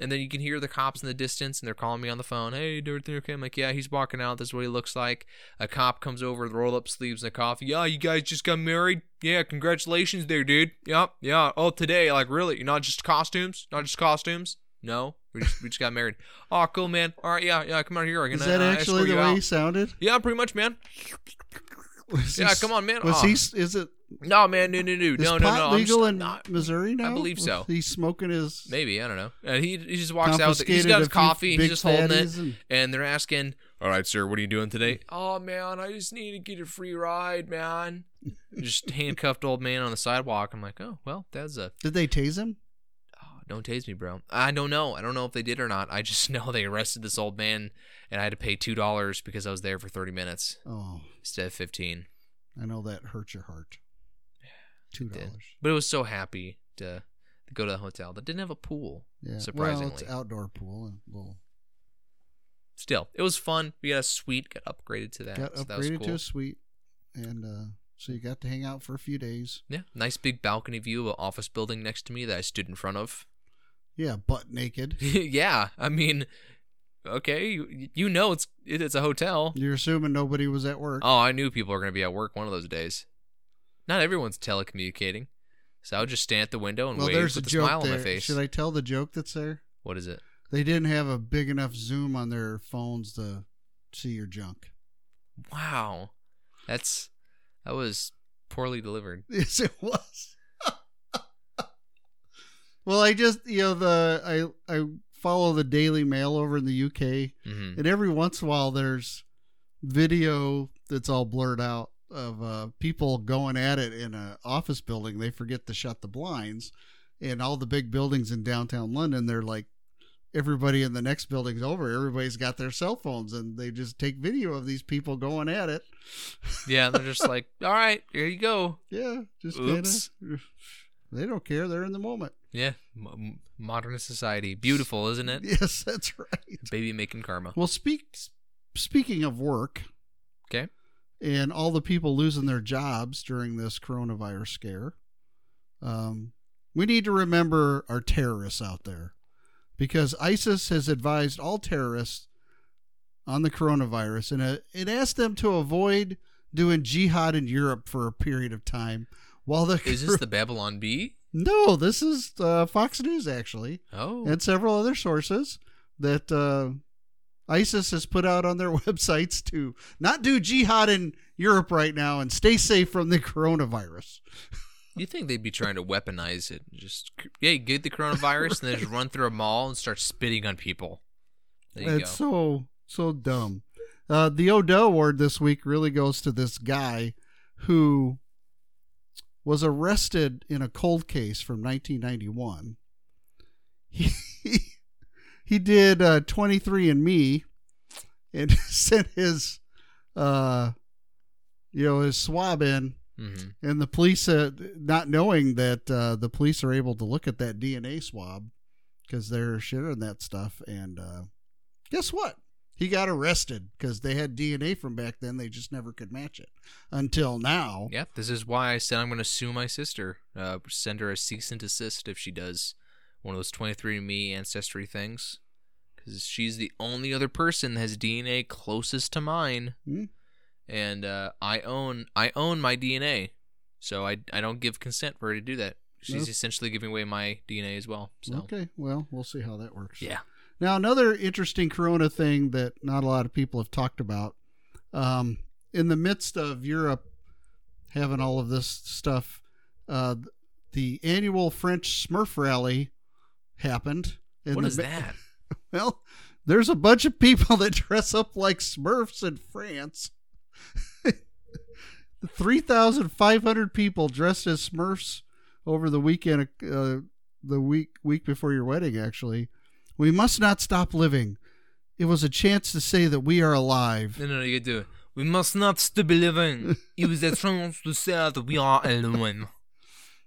And then you can hear the cops in the distance, and they're calling me on the phone. Hey, Dorothy, okay? I'm like, yeah, he's walking out. This is what he looks like. A cop comes over, with roll up sleeves and a coffee. Yeah, you guys just got married. Yeah, congratulations, there, dude. Yep, yeah. Oh, today, like, really? You're not just costumes? Not just costumes? No, we just we just got married. Oh, cool, man. All right, yeah, yeah. Come out here. I'm Is that uh, actually the way out. he sounded? Yeah, pretty much, man. Was Yeah, he- come on, man. Was Oh. he? Is it? No, man, no, no, no, no, no, no. Legal just- in not- Missouri now? I believe so. He's smoking his. Maybe I don't know. And he he just walks out. With, he's got his coffee. And he's just holding it. and- And they're asking, "All right, sir, what are you doing today?" Oh man, I just need to get a free ride, man. just handcuffed old man on the sidewalk. I'm like, oh well, that's a Did they tase him? Don't tase me, bro. I don't know. I don't know if they did or not. I just know they arrested this old man, and I had to pay two dollars because I was there for 30 minutes Oh, instead of 15. I know that hurt your heart. Two did. dollars. But it was so happy to, to go to the hotel that didn't have a pool. Yeah. Well, Surprisingly. it's outdoor pool and little Still, it was fun. We got a suite, got upgraded to that. got so that was upgraded cool. to a suite, and uh, so you got to hang out for a few days. Yeah, nice big balcony view of an office building next to me that I stood in front of. Yeah, butt naked. yeah, I mean, okay, you, you know it's it, it's a hotel. You're assuming nobody was at work. Oh, I knew people were going to be at work one of those days. Not everyone's telecommunicating, so I would just stand at the window and well, wave there's a with a joke smile there. on my face. Should I tell the joke that's there? What is it? They didn't have a big enough zoom on their phones to see your junk. Wow, that's that was poorly delivered. Yes, it was. Well, I just you know the I I follow the Daily Mail over in the UK, hmm and every once in a while there's video that's all blurred out of uh, people going at it in a office building. They forget to shut the blinds, and all the big buildings in downtown London, they're like everybody in the next building's over. Everybody's got their cell phones, and they just take video of these people going at it. Yeah, they're just like, all right, here you go. Yeah, just Oops. kind of. They don't care. They're in the moment. Yeah, m- modern society, beautiful, isn't it? Yes, that's right. Baby making karma. Well, speak speaking of work Okay. and all the people losing their jobs during this coronavirus scare, um, we need to remember our terrorists out there because ISIS has advised all terrorists on the coronavirus and it, it asked them to avoid doing jihad in Europe for a period of time while the Is this the Babylon Bee? No this is uh, Fox News actually Oh, and several other sources that uh, ISIS has put out on their websites to not do jihad in Europe right now and stay safe from the coronavirus. you think they'd be trying to weaponize it? Just yeah, get the coronavirus and then just run through a mall and start spitting on people. It's go. so so dumb. Uh, the Odell Award this week really goes to this guy who was arrested in a cold case from 1991. He he did uh, 23andMe and sent his uh, you know his swab in. Hmm and the police uh, not knowing that uh, the police are able to look at that dna swab because they're sharing that stuff and uh, guess what he got arrested because they had dna from back then they just never could match it until now Yep, this is why I said I'm going to sue my sister. Uh, send her a cease and desist if she does one of those 23andMe ancestry things. Because she's the only other person that has DNA closest to mine. Hmm. And uh, I own I own my DNA. So I, I don't give consent for her to do that. She's Nope. essentially giving away my DNA as well. So okay well we'll see how that works yeah. Now, another interesting corona thing that not a lot of people have talked about um, in the midst of Europe having all of this stuff, uh, the annual French Smurf rally happened. in What the is that? Well, there's a bunch of people that dress up like Smurfs in France. 3,500 people dressed as Smurfs over the weekend, uh, the week week before your wedding, actually. We must not stop living. It was a chance to say that we are alive. No, no, no, you do it. We must not stop living. It was a chance to say that we are alone.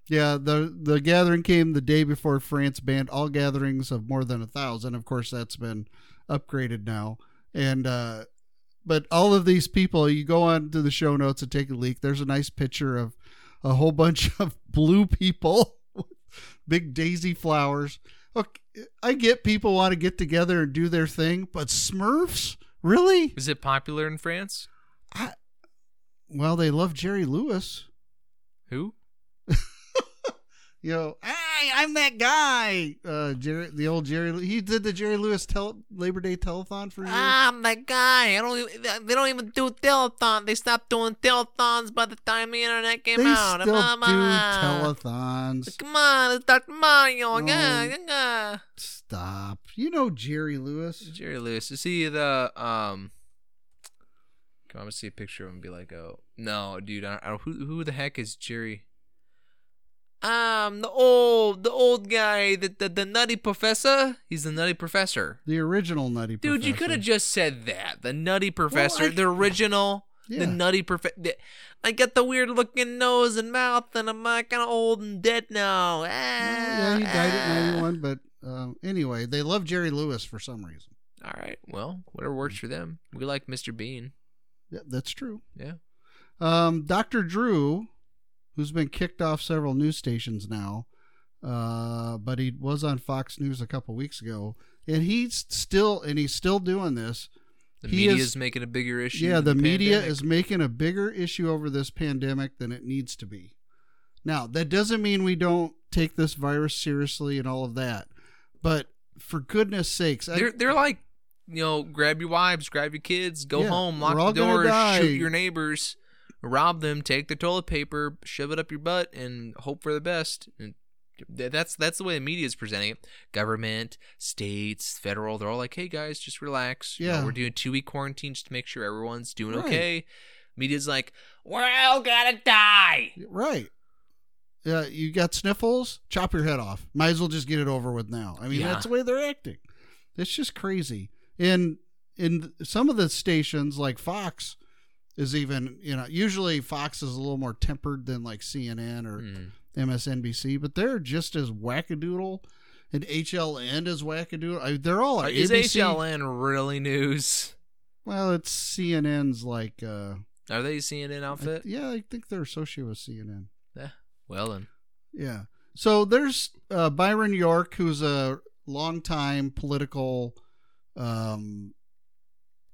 Yeah, the the gathering came the day before France banned all gatherings of more than a thousand. Of course, that's been upgraded now. And uh, but all of these people, you go on to the show notes and take a leak. There's a nice picture of a whole bunch of blue people, big daisy flowers. Look, I get people want to get together and do their thing, but Smurfs, really? Is it popular in France? I, Well, they love Jerry Lewis. Who? you know, hey, I'm that guy. Uh, Jerry, the old Jerry. Lew- He did the Jerry Lewis tele- Labor Day telethon for years. I'm the guy. I don't. They don't even do telethon. They stopped doing telethons by the time the internet came they out. still Come do on. telethons. Come on, it's Dr. Mario. Yeah, Oh. yeah. Stop. You know Jerry Lewis. Jerry Lewis. Is he the um? Come on, I'm gonna see a picture of him and be like, oh no, dude. I don't, I don't, who who the heck is Jerry? Um, the old the old guy, the the, the nutty professor. He's the nutty professor. The original Nutty professor. Dude, you could have just said that. The nutty professor, I- the original, Yeah. the nutty professor. I got the weird looking nose and mouth, and I'm uh, kind of old and dead now. Well, Ah, yeah, he died at ah. 91, but um, anyway, they love Jerry Lewis for some reason. All right, well, whatever works for them. We like Mr. Bean. Yeah, that's true. Yeah. Um, Dr. Drew, who's been kicked off several news stations now, uh, but he was on Fox News a couple weeks ago, and he's still and he's still doing this. The media is- making a bigger issue. Yeah, the than media pandemic. is making a bigger issue over this pandemic than it needs to be. Now, that doesn't mean we don't take this virus seriously and all of that, but for goodness sakes, I- They're they're like, you know, grab your wives, grab your kids, go Yeah, home, lock the doors, shoot your neighbors, rob them, take their toilet paper, shove it up your butt, and hope for the best. And that's that's the way the media is presenting it. Government, states, federal, they're all like, "Hey guys, just relax. You know, Yeah. we're doing two week quarantine just to make sure everyone's doing Right. okay." Media's like, "We're all gonna die." Right. Yeah, you got sniffles, chop your head off. Might as well just get it over with now. I mean, Yeah. that's the way they're acting. It's just crazy. And in some of the stations, like Fox, is even you know usually Fox is a little more tempered than like CNN or Mm. MSNBC, but they're just as wackadoodle, and HLN is wackadoodle. I, they're all Uh, Is ABC. HLN really news? Well, it's CNN's like. Uh, Are they CNN I- outfit? yeah, I think they're associated with CNN. Yeah. Well then, Yeah. So there's uh, Byron York, who's a longtime political um,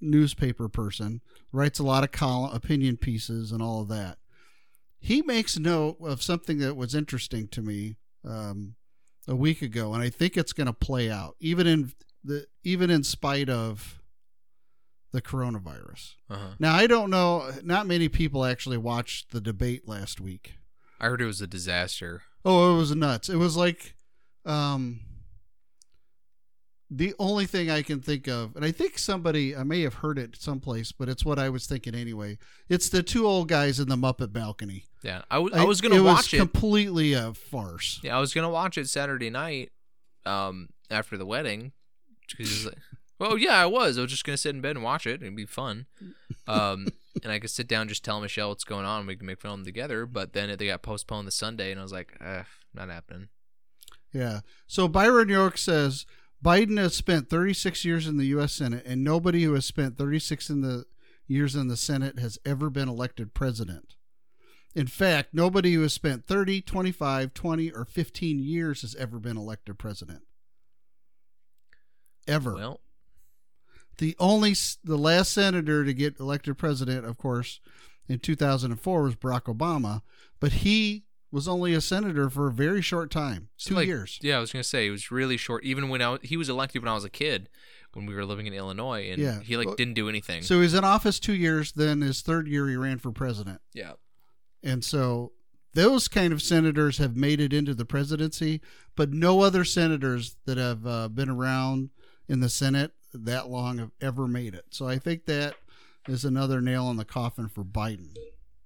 newspaper person, writes a lot of column, opinion pieces and all of that. He makes note of something that was interesting to me um, a week ago, and I think it's going to play out, even in the even in spite of the coronavirus. uh-huh. Now I don't know. Not many people actually watched the debate last week. I heard it was a disaster. Oh, it was nuts. It was like um the only thing I can think of, and I think somebody I may have heard it someplace, but it's what I was thinking anyway. It's the two old guys in the Muppet balcony. Yeah, I, w- I was gonna watch it watch was it. completely a farce. Yeah, I was gonna watch it Saturday night, um, after the wedding. Like, well, yeah, I was. I was just gonna sit in bed and watch it. It'd be fun. Um, and I could sit down, and just tell Michelle what's going on. and We can make film together. But then it, they got postponed the Sunday, and I was like, eh, not happening. Yeah. So Byron York says Biden has spent 36 years in the U.S. Senate, and nobody who has spent 36 in the years in the Senate has ever been elected president. In fact, nobody who has spent 30, 25, 20, or 15 years has ever been elected president. Ever. Well, the only the last senator to get elected president, of course, in 2004 was Barack Obama, but he was only a senator for a very short time, two like- years. Yeah, I was gonna say it was really short. Even when I was, he was elected when I was a kid, when we were living in Illinois, and Yeah. he like Well, didn't do anything. So he was in office two years. Then his third year, he ran for president. yeah, And so those kind of senators have made it into the presidency, but no other senators that have uh, been around in the Senate that long have ever made it. So I think that is another nail in the coffin for Biden.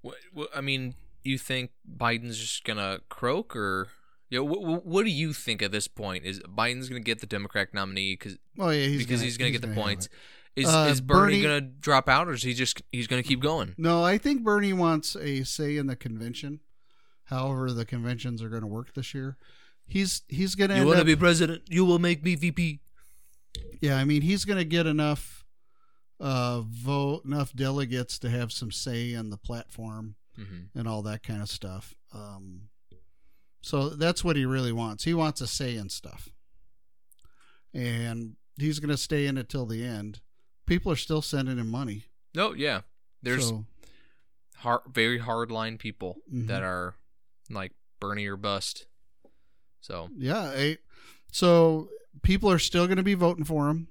What, I mean, you think Biden's just gonna croak, or you know, what, what do you think at this point? Is Biden's gonna get the Democratic nominee because Oh yeah, he's because gonna, he's gonna get the have points? Is Uh, is Bernie, Bernie- gonna drop out, or is he just he's gonna keep going? No, I think Bernie wants a say in the convention. However, the conventions are going to work this year. He's he's to You want to be president? You will make me VP. yeah. I mean, he's going to get enough uh vote enough delegates to have some say in the platform Mm-hmm. and all that kind of stuff. Um, so that's what he really wants. He wants a say in stuff, and he's going to stay in it till the end. People are still sending him money. No, yeah. There's so, hard, very hardline people Mhm. that are like Bernie or bust. So yeah. I, so people are still going to be voting for him.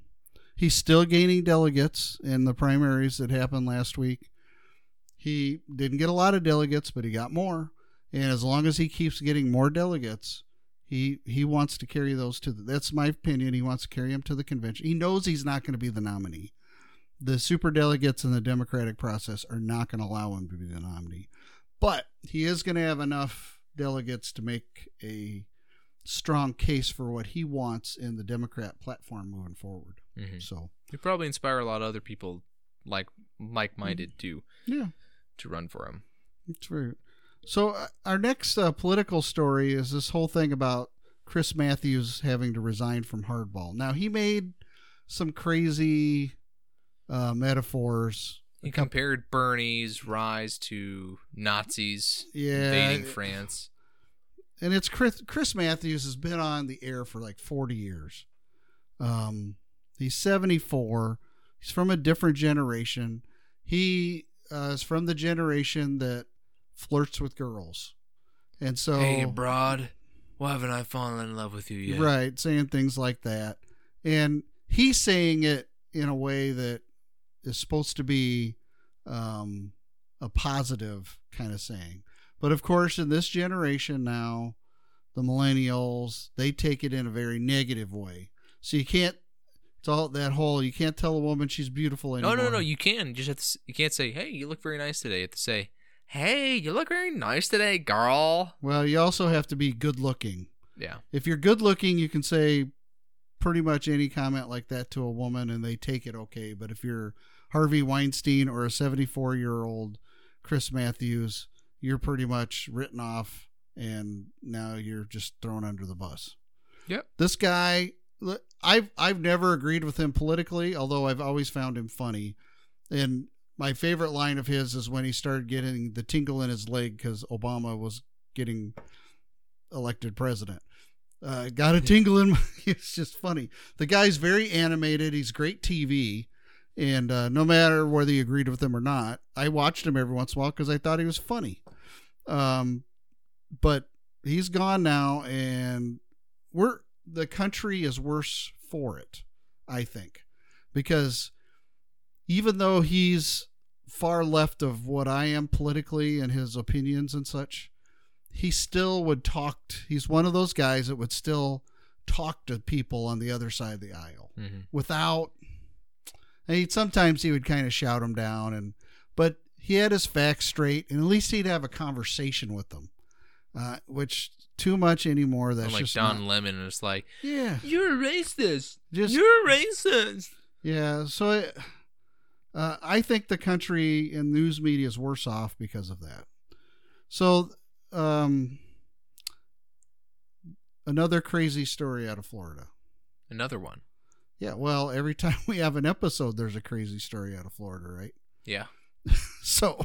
He's still gaining delegates in the primaries that happened last week. He didn't get a lot of delegates, but he got more. And as long as he keeps getting more delegates, he he wants to carry those to the. That's my opinion. He wants to carry them to the convention. He knows he's not going to be the nominee. The super delegates in the Democratic process are not going to allow him to be the nominee, but he is going to have enough delegates to make a strong case for what he wants in the Democrat platform moving forward. mhm. So he probably inspire a lot of other people like like-minded too. yeah, to run for him. very. So uh, our next uh, political story is this whole thing about Chris Matthews having to resign from hardball. Now he made some crazy uh, metaphors. He compared Bernie's rise to Nazis Yeah, invading France. and it's Chris, Chris Matthews has been on the air for like 40 years. Um, he's 74. He's from a different generation. He uh, is from the generation that flirts with girls, and so Hey, broad, why haven't I fallen in love with you yet? right, saying things like that, and he's saying it in a way that is supposed to be um, a positive kind of saying. But of course, in this generation now, the millennials they take it in a very negative way. So you can't. It's all that whole. You can't tell a woman she's beautiful No, anymore. no, no. You can. You just have to. You can't say, "Hey, you look very nice today." You have to say, "Hey, you look very nice today, girl." Well, you also have to be good looking. Yeah. If you're good looking, you can say pretty much any comment like that to a woman and they take it okay. But if you're Harvey Weinstein or a 74 year old Chris Matthews, you're pretty much written off and now you're just thrown under the bus. Yep. This guy, I've I've never agreed with him politically, although I've always found him funny. And my favorite line of his is when he started getting the tingle in his leg because Obama was getting elected president. Uh, got a tingle in. My, it's just funny. The guy's very animated. He's great TV, and uh, no matter whether you agreed with him or not, I watched him every once in a while because I thought he was funny. Um, but he's gone now, and we're the country is worse for it. I think because even though he's far left of what I am politically and his opinions and such, he still would talk. t- he's one of those guys that would still talk to people on the other side of the aisle Mhm. without. And sometimes he would kind of shout them down, and but he had his facts straight, and at least he'd have a conversation with them. Uh, which too much anymore. That's like just Don not- Lemon, and it's like yeah, you're a racist. just you're a racist. yeah. So it, uh, I think the country and news media is worse off because of that. So, um, another crazy story out of Florida. Another one. Yeah, well, every time we have an episode, there's a crazy story out of Florida, right? Yeah. So,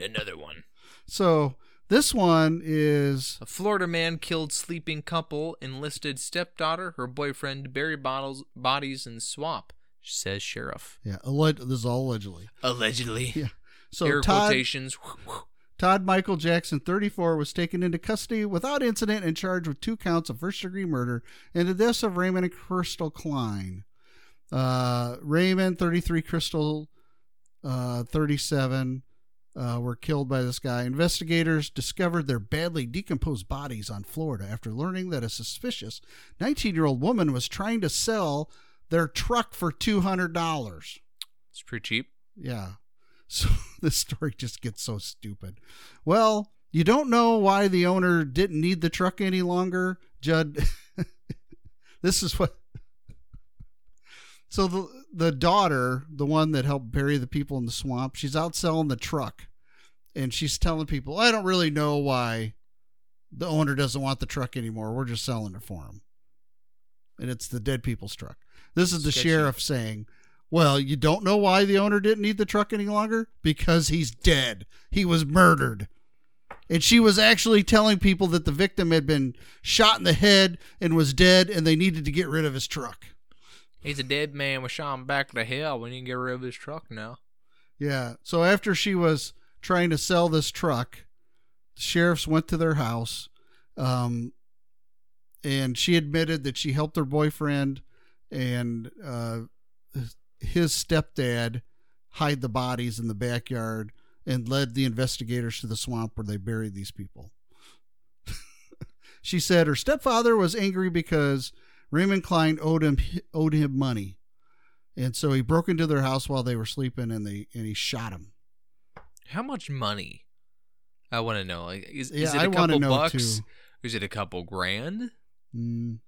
Another one. so this one is A Florida man killed sleeping couple, enlisted stepdaughter, her boyfriend, bury bottles, bodies in swamp, says sheriff. yeah, alleg- this is all allegedly. Allegedly. Yeah. So Air Todd quotations. Todd Michael Jackson, 34, was taken into custody without incident and charged with two counts of first degree murder and the deaths of Raymond and Crystal Klein. Uh, Raymond, 33, Crystal, uh, 37, uh, were killed by this guy. Investigators discovered their badly decomposed bodies on Florida after learning that a suspicious 19 year old woman was trying to sell their truck for $200. It's pretty cheap. Yeah. So this story just gets so stupid. Well, you don't know why the owner didn't need the truck any longer, Judd. this is what. So the the daughter, the one that helped bury the people in the swamp, she's out selling the truck, and she's telling people, "I don't really know why the owner doesn't want the truck anymore. We're just selling it for him." And it's the dead people's truck. This is the Sketchy. sheriff saying, well, you don't know why the owner didn't need the truck any longer? Because he's dead. He was murdered. And she was actually telling people that the victim had been shot in the head and was dead and they needed to get rid of his truck. He's a dead man. We shot him back to hell. We need to get rid of his truck now. Yeah. So after she was trying to sell this truck, the sheriffs went to their house. Um, and she admitted that she helped her boyfriend and uh, his stepdad hide the bodies in the backyard and led the investigators to the swamp where they buried these people. she said her stepfather was angry because Raymond Klein owed him owed him money. And so he broke into their house while they were sleeping and they and he shot him. How much money? I want to know. Like, is, Yeah, is it a I couple bucks? too. Is it a couple grand? Mm.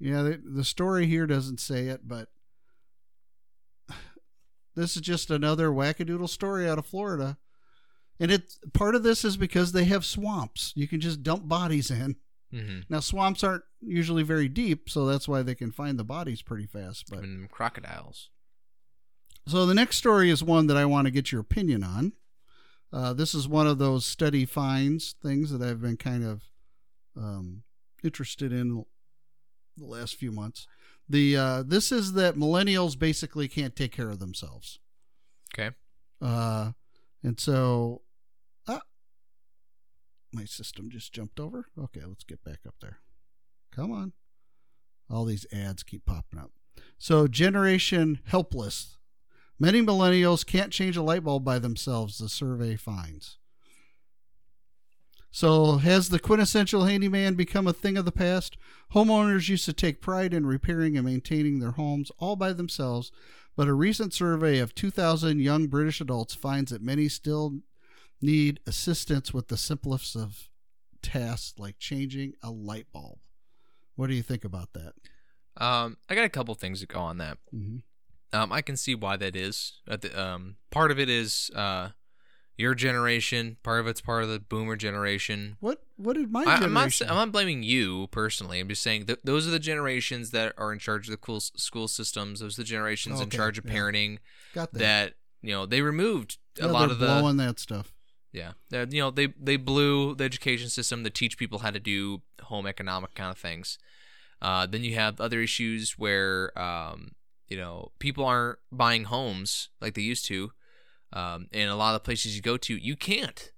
Yeah, the, the story here doesn't say it, but this is just another wackadoodle story out of Florida. And it part of this is because they have swamps. You can just dump bodies in. Mm-hmm. Now swamps aren't usually very deep, so that's why they can find the bodies pretty fast. But And crocodiles. so the next story is one that I want to get your opinion on. Uh, this is one of those study finds things that I've been kind of um, interested in the last few months. The uh, this is that millennials basically can't take care of themselves, Okay. uh, and so my system just jumped over. Okay, let's get back up there. Come on, all these ads keep popping up. So generation helpless. Many millennials can't change a light bulb by themselves. The survey finds. So, has the quintessential handyman become a thing of the past? Homeowners used to take pride in repairing and maintaining their homes all by themselves, but a recent survey of 2,000 young British adults finds that many still need assistance with the simplest of tasks like changing a light bulb. What do you think about that? Um, I got a couple things to go on that. Mm-hmm. Um, I can see why that is. At the, um, part of it is, uh, Your generation, part of it's part of the boomer generation. What what did my I, I'm not. generation? I'm not blaming you personally. I'm just saying that those are the generations that are in charge of the cool school systems. Those are the generations in Okay, charge of yeah. parenting. Got that. That you know they removed a lot of the blowing that stuff. Yeah. They're- you know they they blew the education system to teach people how to do home economic kind of things. Uh, then you have other issues where um, you know people aren't buying homes like they used to. Um, and a lot of the places you go to, you can't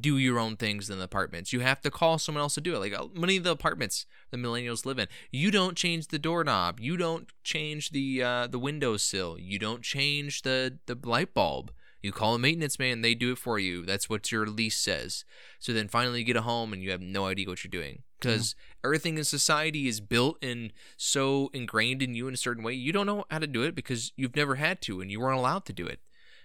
do your own things in the apartments. You have to call someone else to do it. Like uh, many of the apartments the millennials live in, you don't change the doorknob, you don't change the uh, the windowsill, you don't change the the light bulb. You call a maintenance man, they do it for you. That's what your lease says. So then finally you get a home and you have no idea what you're doing because everything in society is built and so ingrained in you in a certain way. You don't know how to do it because you've never had to and you weren't allowed to do it.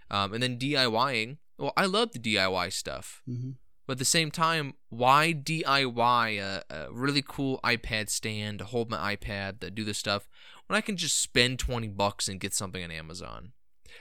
Um, and then DIYing. Well, I love the DIY stuff, hmm but at the same time, why DIY a, a really cool iPad stand to hold my iPad to do this stuff when I can just spend twenty bucks and get something on Amazon?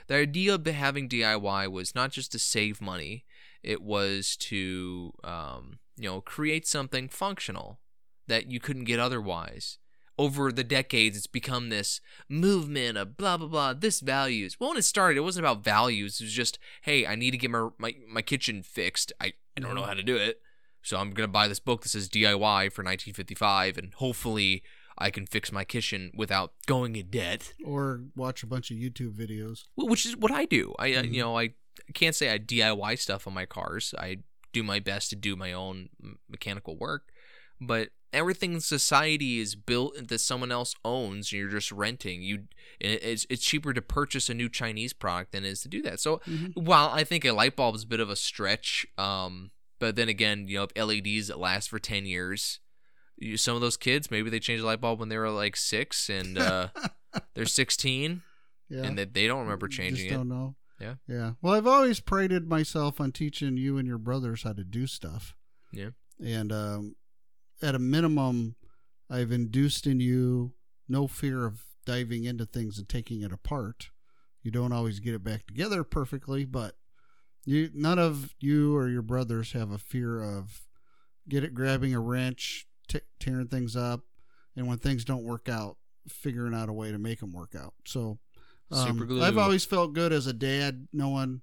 The idea of having DIY was not just to save money; it was to um, you know create something functional that you couldn't get otherwise. Over the decades, it's become this movement of blah blah blah. This values. Well, when it started, it wasn't about values. It was just, hey, I need to get my my, my kitchen fixed. I, I don't know how to do it, so I'm gonna buy this book that says DIY for 1955, and hopefully I can fix my kitchen without going in debt. Or watch a bunch of YouTube videos. Which is what I do. I Mhm. you know I can't say I DIY stuff on my cars. I do my best to do my own mechanical work, but everything in society is built that someone else owns and you're just renting. You it's it's cheaper to purchase a new Chinese product than it is to do that. So Mhm. while I think a light bulb is a bit of a stretch, um, but then again, you know, LEDs that last for ten years, you, some of those kids maybe they changed the light bulb when they were like six and uh, they're sixteen Yeah. and that they don't remember Just changing it. don't know. Yeah. Yeah. Well, I've always prided myself on teaching you and your brothers how to do stuff. Yeah. And um, at a minimum, I've induced in you no fear of diving into things and taking it apart. You don't always get it back together perfectly, but you none of you or your brothers have a fear of get it grabbing a wrench, t- tearing things up, and when things don't work out, figuring out a way to make them work out. So um. I've always felt good as a dad knowing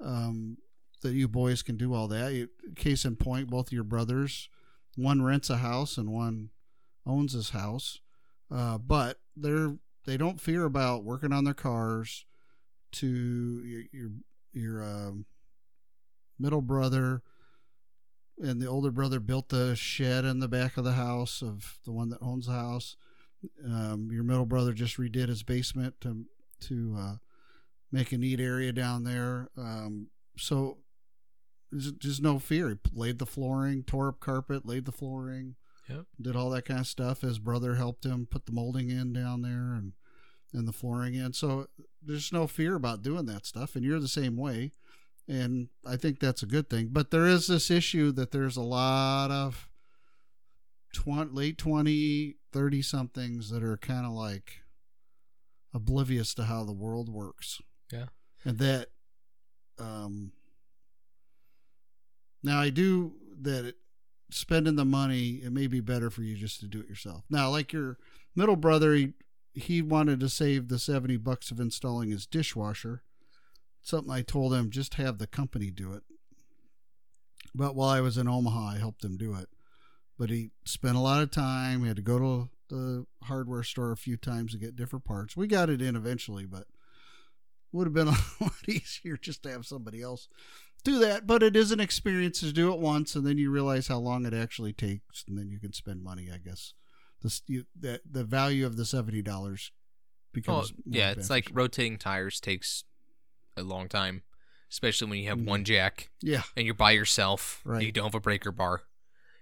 um, that you boys can do all that. You, case in point, both of your brothers, one rents a house and one owns his house, uh, but they're they don't fear about working on their cars. To your your, your um, middle brother and the older brother built the shed in the back of the house of the one that owns the house. Um, your middle brother just redid his basement to to uh, make a neat area down there. Um, so there's just no fear. He laid the flooring, tore up carpet, laid the flooring, Yep. did all that kind of stuff. His brother helped him put the molding in down there and and the flooring in. So there's no fear about doing that stuff. And you're the same way. And I think that's a good thing. But there is this issue that there's a lot of 20, late 20, 30 somethings that are kind of like oblivious to how the world works. Yeah. And that, um, now I do that it, spending the money, it may be better for you just to do it yourself. Now, like your middle brother, he, he wanted to save the 70 bucks of installing his dishwasher. Something I told him just have the company do it. But while I was in Omaha, I helped him do it. But he spent a lot of time. He had to go to the hardware store a few times to get different parts. We got it in eventually, but would have been a lot easier just to have somebody else do that. But it is an experience to do it once, and then you realize how long it actually takes, and then you can spend money. I guess the the the value of the seventy dollars Oh, becomes more yeah, it's like rotating tires takes a long time, especially when you have one jack yeah, and you're by yourself. Right. You don't have a breaker bar.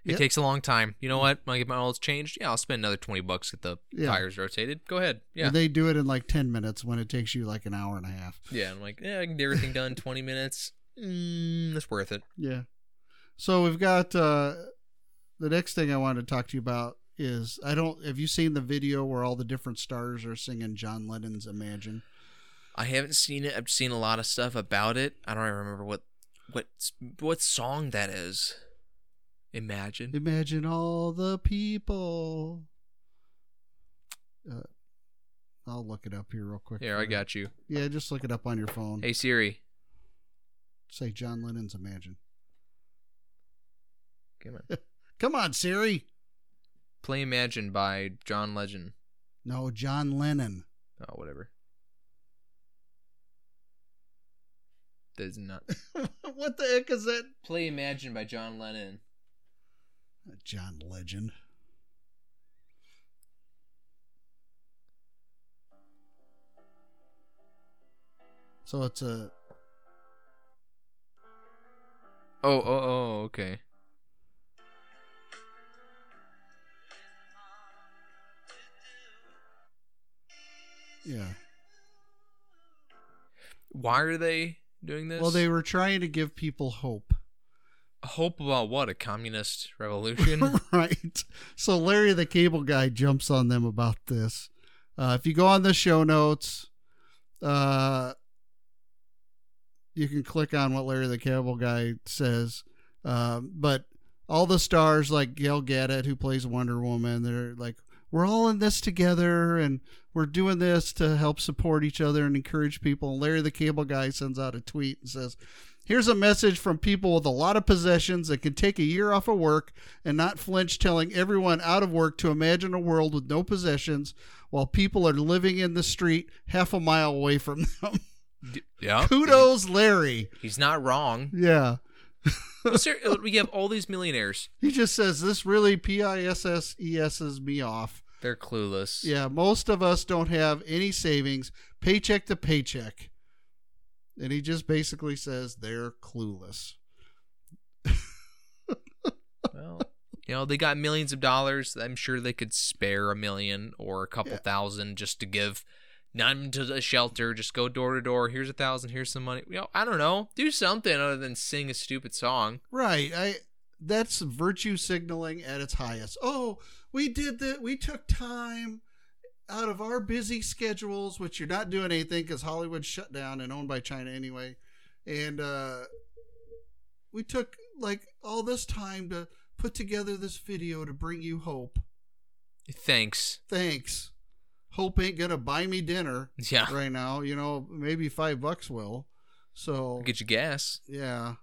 It Yep. takes a long time. You know what? When I get my oils changed, yeah, I'll spend another twenty bucks get the Yeah. tires rotated. Go ahead. Yeah. And they do it in like ten minutes when it takes you like an hour and a half. yeah. I'm like, yeah, I can get everything done in twenty minutes. Mm, that's worth it. Yeah. So we've got uh the next thing I wanted to talk to you about is I don't have you seen the video where all the different stars are singing John Lennon's Imagine? I haven't seen it. I've seen a lot of stuff about it. I don't even remember what what what song that is. Imagine. Imagine all the people. Uh, I'll look it up here real quick. Here, I got you. Yeah, just look it up on your phone. Hey Siri. Say John Lennon's Imagine. Come on. Come on, Siri. Play Imagine by John Legend. No, John Lennon. Oh, whatever. Does not what the heck is that? play Imagine by John Lennon. John Legend. So it's a Oh, oh, oh, okay. yeah. Why are they doing this? Well, they were trying to give people hope. hope about what a communist revolution. right. So Larry the Cable Guy jumps on them about this. Uh, if you go on the show notes, uh, you can click on what Larry the Cable Guy says. Um, but all the stars, like Gail Gadot, who plays Wonder Woman, they're like, we're all in this together and we're doing this to help support each other and encourage people. And Larry the Cable Guy sends out a tweet and says, Here's a message from people with a lot of possessions that can take a year off of work and not flinch telling everyone out of work to imagine a world with no possessions while people are living in the street half a mile away from them. Yeah. Kudos, Larry. He's not wrong. Yeah. Well, ser- uh, we have all these millionaires. He just says this really P I S S E S's me off. They're clueless. Yeah, most of us don't have any savings, paycheck to paycheck. And he just basically says they're clueless. Well, you know, they got millions of dollars. I'm sure they could spare a million or a couple Yeah. thousand just to give none to the shelter. Just go door to door. Here's a thousand. Here's some money. You know, I don't know. Do something other than sing a stupid song. Right. I that's virtue signaling at its highest. Oh, we did that. We took time out of our busy schedules, which you're not doing anything because Hollywood's shut down and owned by China anyway. And uh, we took like all this time to put together this video to bring you hope. Thanks. Thanks. Hope ain't gonna buy me dinner Yeah. right now. You know, maybe five bucks will. So Get your gas. yeah.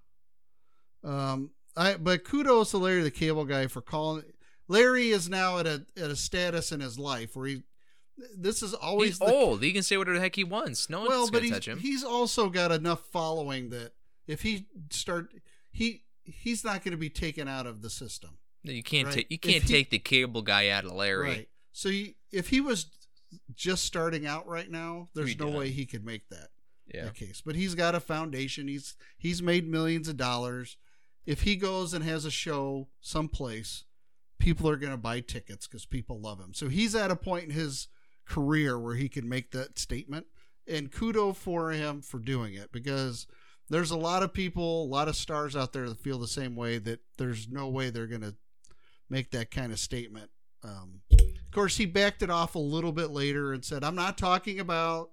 Um I but kudos to Larry the Cable Guy for calling Larry is now at a at a status in his life where he this is always He's the, old. He can say whatever the heck he wants. No one's well, but gonna he's, touch him. he's also got enough following that if he start he he's not going to be taken out of the system. No, you can't right. take you can't he- take the cable guy out of Larry. Right. So if he was just starting out right now, there's no done. way he could make that. Yeah. that case. But he's got a foundation. He's he's made millions of dollars. If he goes and has a show someplace, people are going to buy tickets because people love him. So he's at a point in his career where he can make that statement. And kudo for him for doing it because there's a lot of people, a lot of stars out there that feel the same way that there's no way they're going to make that kind of statement. Um, course, he backed it off a little bit later and said, "I'm not talking about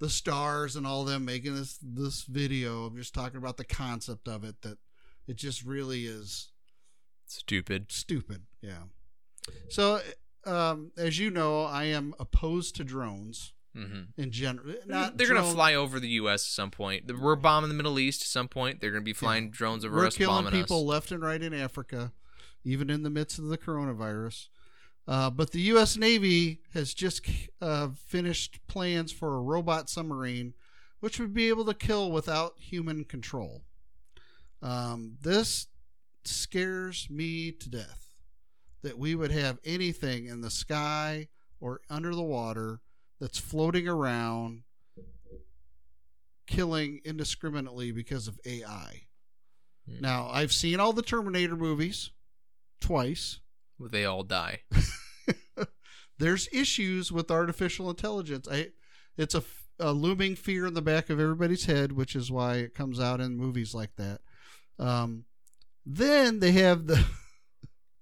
the stars and all them making this this video. I'm just talking about the concept of it. That it just really is Stupid. stupid. Yeah. So, um, as you know, I am opposed to drones Mm-hmm. in general. Not They're gonna fly over the U.S. at some point. We're bombing the Middle East at some point. They're gonna be flying drones over We're us, killing bombing people us. left and right in Africa, even in the midst of the coronavirus. Uh, but the U.S. Navy has just uh, finished plans for a robot submarine, which would be able to kill without human control. Um, this scares me to death that we would have anything in the sky or under the water that's floating around killing indiscriminately because of AI. Hmm. Now, I've seen all the Terminator movies twice. They all die. There's issues with artificial intelligence. I, it's a looming fear in the back of everybody's head, which is why it comes out in movies like that. Um, then they have the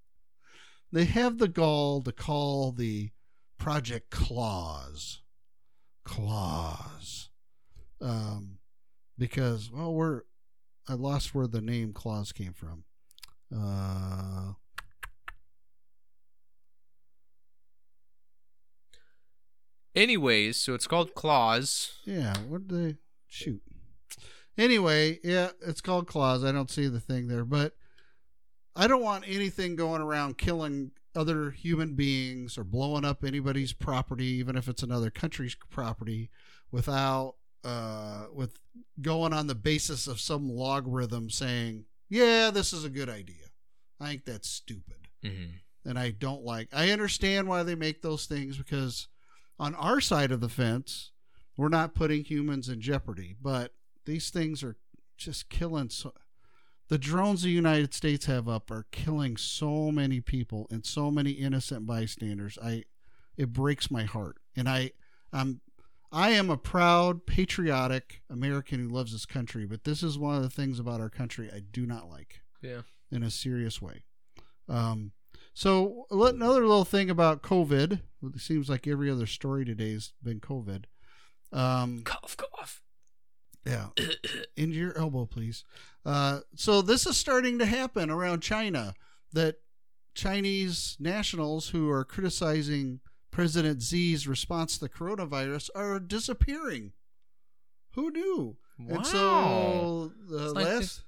they have the gall to call the Project Claws, Claws, um, because well we're I lost where the name Claus came from. Uh, Anyways, so it's called Claws. yeah, what did they shoot? Anyway, yeah, it's called Claws. I don't see the thing there, but I don't want anything going around killing other human beings or blowing up anybody's property, even if it's another country's property, without uh, with going on the basis of some logarithm saying, "Yeah, this is a good idea." I think that's stupid, hmm and I don't like. I understand why they make those things because on our side of the fence, we're not putting humans in jeopardy, but these things are just killing so the drones the United States have up are killing so many people and so many innocent bystanders. I it breaks my heart. And I I'm I am a proud patriotic American who loves this country, but this is one of the things about our country I do not like Yeah. in a serious way. Um, so another little thing about COVID. It seems like every other story today's been COVID. Um, Cough, cough. yeah, into your elbow, please. Uh, so this is starting to happen around China. That Chinese nationals who are criticizing President Xi's response to the coronavirus are disappearing. Who knew? Wow. And so the It's like last, this-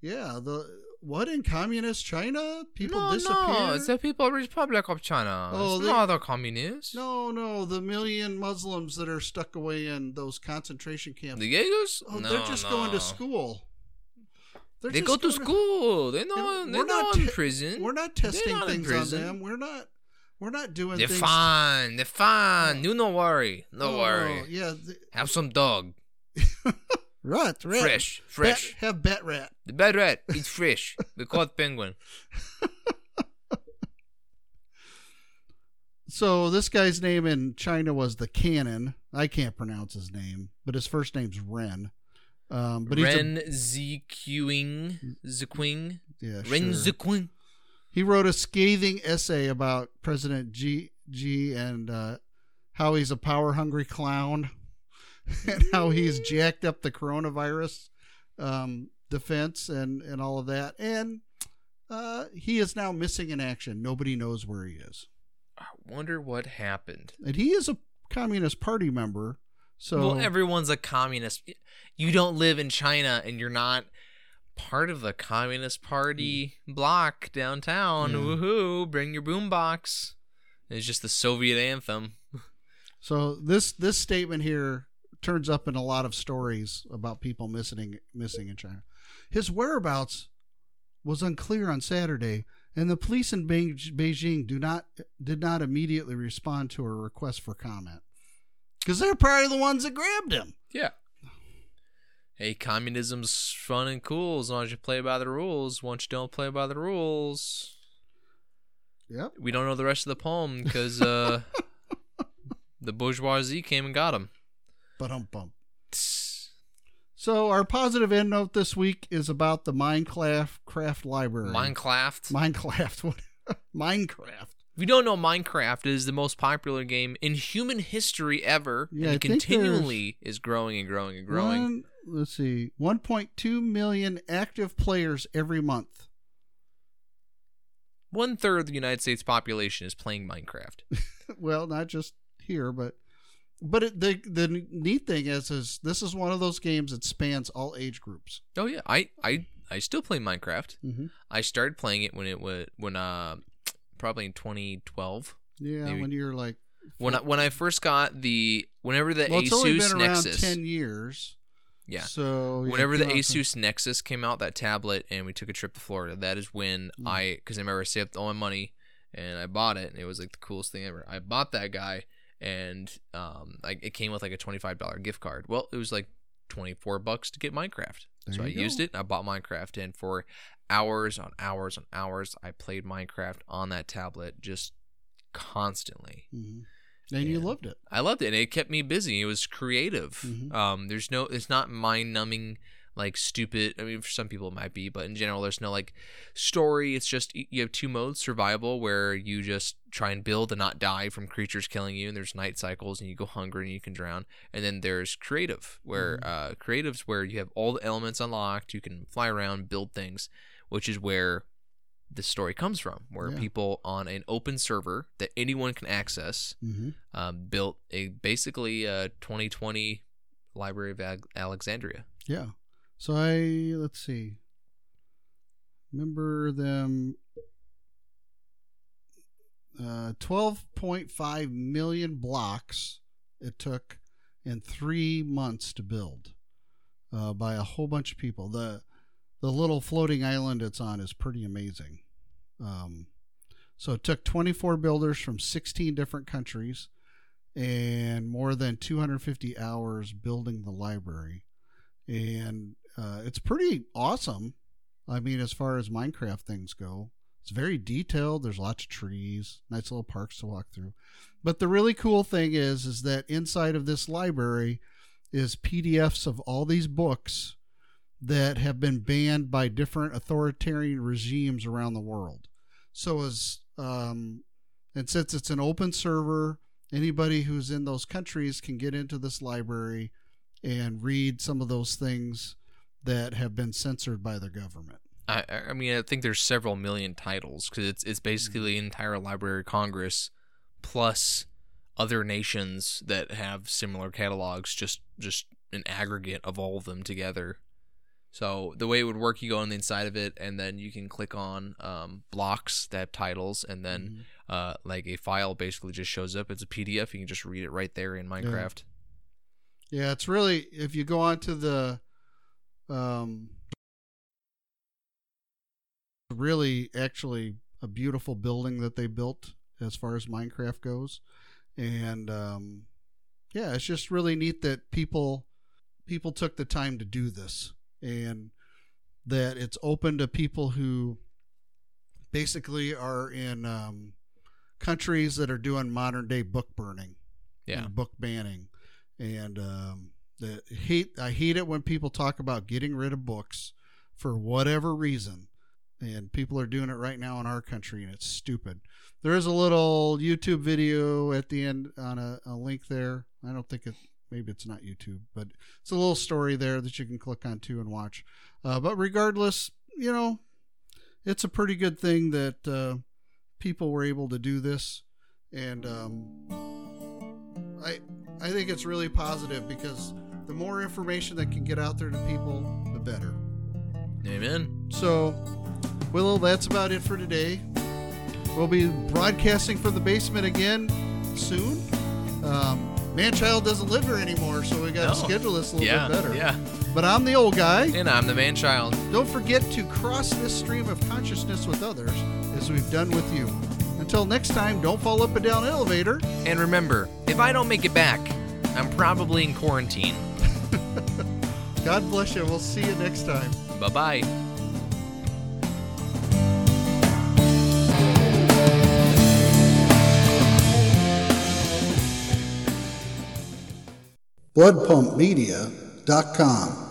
yeah, the what in communist China? People no, disappear. no, it's the People Republic of China. Oh, it's they- not the communists. no, no, the million Muslims that are stuck away in those concentration camps. The Uyghurs? oh, no, they're just going to school. They're They go to school. They're not. They're we're not in te- prison. We're not testing not things on them. We're not. We're not doing They're things. fine. They're fine. You don't worry. No Oh, worry. Yeah. the- Have some dog. Rat, rat. Fresh. Bat- Fresh. have bat rat. The bat rat. It's fresh. We call it penguin. So this guy's name in China was the Cannon. I can't pronounce his name, but his first name's Ren. Um, but he's a- Ren Zhiqiang. Zhiqiang. yeah, Ren sure. Zhiqiang. He wrote a scathing essay about President G G and uh, how he's a power hungry clown and how he's jacked up the coronavirus um, defense and, and all of that. And uh, he is now missing in action. Nobody knows where he is. I wonder what happened. And he is a Communist Party member. So well, everyone's a communist. You don't live in China and you're not part of the Communist Party block downtown. Yeah. Woohoo! Bring your boombox. It's just the Soviet anthem. So this this statement here turns up in a lot of stories about people missing missing in China. His whereabouts was unclear on Saturday, and the police in Beijing do not did not immediately respond to a request for comment because they're probably the ones that grabbed him. Yeah. Hey, communism's fun and cool as long as you play by the rules. Once you don't play by the rules, Yep. we don't know the rest of the poem because uh, the bourgeoisie came and got him. But um bump. So our positive end note this week is about the Minecraft craft library. Minecraft. Minecraft. What? Minecraft. If you don't know, Minecraft is the most popular game in human history ever, Yeah, and I it continually is growing and growing and growing. One, let's see, 1.2 million active players every month. One third of the United States population is playing Minecraft. well, not just here, but but it, the the neat thing is, is this is one of those games that spans all age groups. oh yeah, I I I still play Minecraft. Mm-hmm. I started playing it when it was when uh probably in 2012 Yeah, Maybe. when you're like, when I, when I first got the whenever the well, it's only Asus been Nexus ten years. yeah So whenever the Asus Nexus came out that tablet and we took a trip to Florida that is when Mm. I because I remember I saved all my money and I bought it and it was like the coolest thing ever I bought that guy and um like it came with like a twenty five dollar gift card well it was like twenty four bucks to get Minecraft There so I go. used it I bought Minecraft and for hours on hours on hours I played Minecraft on that tablet just constantly Mhm. and you loved it. I loved it. And it kept me busy. It was creative. Mhm. Um, there's no, it's not mind numbing like stupid. I mean, for some people it might be, but in general, there's no like story. It's just you have two modes: survival, where you just try and build and not die from creatures killing you, and there's night cycles, and you go hungry and you can drown. And then there's creative, where uh, creatives where you have all the elements unlocked, you can fly around, build things, which is where the story comes from, where Yeah. people on an open server that anyone can access Mm-hmm. um, built a basically a 2020 Library of Alexandria. Yeah. So I let's see. Remember them uh 12.5 million blocks it took in 3 months to build uh, by a whole bunch of people. The the little floating island it's on is pretty amazing. Um, so it took 24 builders from 16 different countries and more than 250 hours building the library and uh, it's pretty awesome. I mean, as far as Minecraft things go, it's very detailed. There's lots of trees, nice little parks to walk through. But the really cool thing is, is that inside of this library is PDFs of all these books that have been banned by different authoritarian regimes around the world. So as um, and since it's an open server, anybody who's in those countries can get into this library and read some of those things that have been censored by the government. I, I mean, I think there's several million titles because it's it's basically the entire Library of Congress plus other nations that have similar catalogs, just just an aggregate of all of them together. So the way it would work, you go on the inside of it, and then you can click on um, blocks that have titles, and then uh, like a file basically just shows up. It's a PDF. You can just read it right there in Minecraft. Yeah, it's really if you go onto the um really actually a beautiful building that they built as far as Minecraft goes. And um yeah, it's just really neat that people people took the time to do this and that it's open to people who basically are in um countries that are doing modern day book burning Yeah. and book banning and um, the hate I hate it when people talk about getting rid of books for whatever reason, and people are doing it right now in our country, and it's stupid. There is a little YouTube video at the end on a, a link there. I don't think it maybe it's not YouTube, but it's a little story there that you can click on to and watch. Uh, but regardless, you know, it's a pretty good thing that uh, people were able to do this, and um, I I think it's really positive because the more information that can get out there to people, the better. Amen. So, Willow, that's about it for today. We'll be broadcasting from the basement again soon. Um, Manchild doesn't live here anymore, so we got No. to schedule this a little Yeah. bit better. Yeah. But I'm the old guy. And I'm the man child. Don't forget to cross this stream of consciousness with others, as we've done with you. Until next time, don't fall up and down an elevator. And remember, if I don't make it back, I'm probably in quarantine. God bless you. We'll see you next time. Bye bye. BloodPumpMedia.com.